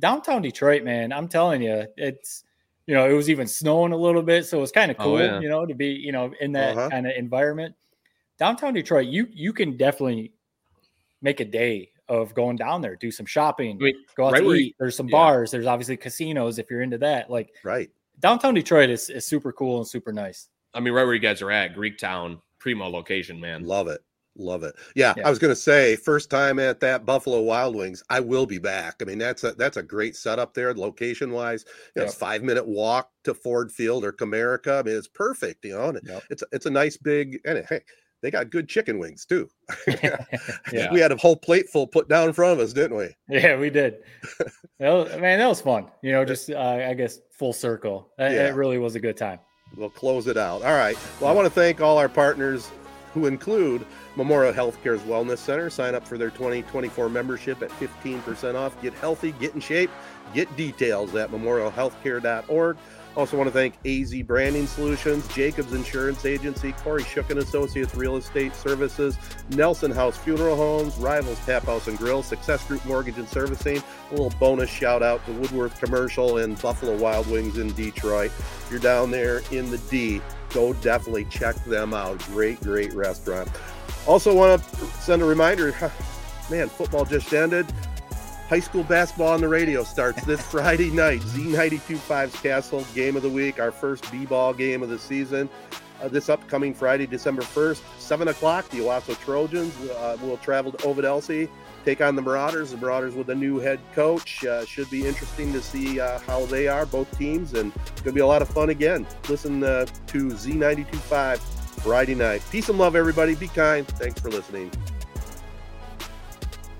downtown Detroit, man, I'm telling you, it's you know, it was even snowing a little bit, so it was kind of Oh, cool, yeah. you know, to be you know in that Uh-huh. kind of environment. Downtown Detroit, you you can definitely make a day of going down there, do some shopping, I mean, go out right to eat. you- There's some yeah. bars. There's obviously casinos if you're into that. Like Right. downtown Detroit is, is super cool and super nice. I mean, right where you guys are at, Greek Town, primo location, man. Love it. Love it. Yeah, Yeah. I was going to say, first time at that Buffalo Wild Wings, I will be back. I mean, that's a that's a great setup there, location wise. You know, it's Yep. five minute walk to Ford Field or Comerica. I mean, it's perfect. You know, and Yep. it's it's a nice big and hey, they got good chicken wings too. (laughs) Yeah. we had a whole plate full put down in front of us, didn't we? (laughs) Yeah, we did. (laughs) that was, man, that was fun. You know, just uh, I guess full circle. Yeah. it really was a good time. We'll close it out. All right. Well, I want to thank all our partners who include Memorial Healthcare's Wellness Center. Sign up for their 2024 membership at 15% off. Get healthy, get in shape, get details at memorialhealthcare.org. Also want to thank AZee Branding Solutions, Jacobs Insurance Agency, Kori Shook and Associates Real Estate Services, Nelson House Funeral Homes, Rivals Tap House and Grill, Success Group Mortgage and Servicing. A little bonus shout out to Woodworth Commercial and Buffalo Wild Wings in Detroit. If you're down there in the D, go definitely check them out. Great, great restaurant. Also want to send a reminder, (laughs) man, football just ended. High school basketball on the radio starts this Friday night. Z92.5's Castle game of the week, our first B-ball game of the season. Uh, this upcoming Friday, December 1st, 7 o'clock, the Owosso Trojans uh, will travel to Ovid Elsie, take on the Marauders. The Marauders with a new head coach. Uh, should be interesting to see uh, how they are, both teams, and it's going to be a lot of fun again. Listen uh, to Z92.5 Friday night. Peace and love, everybody. Be kind. Thanks for listening.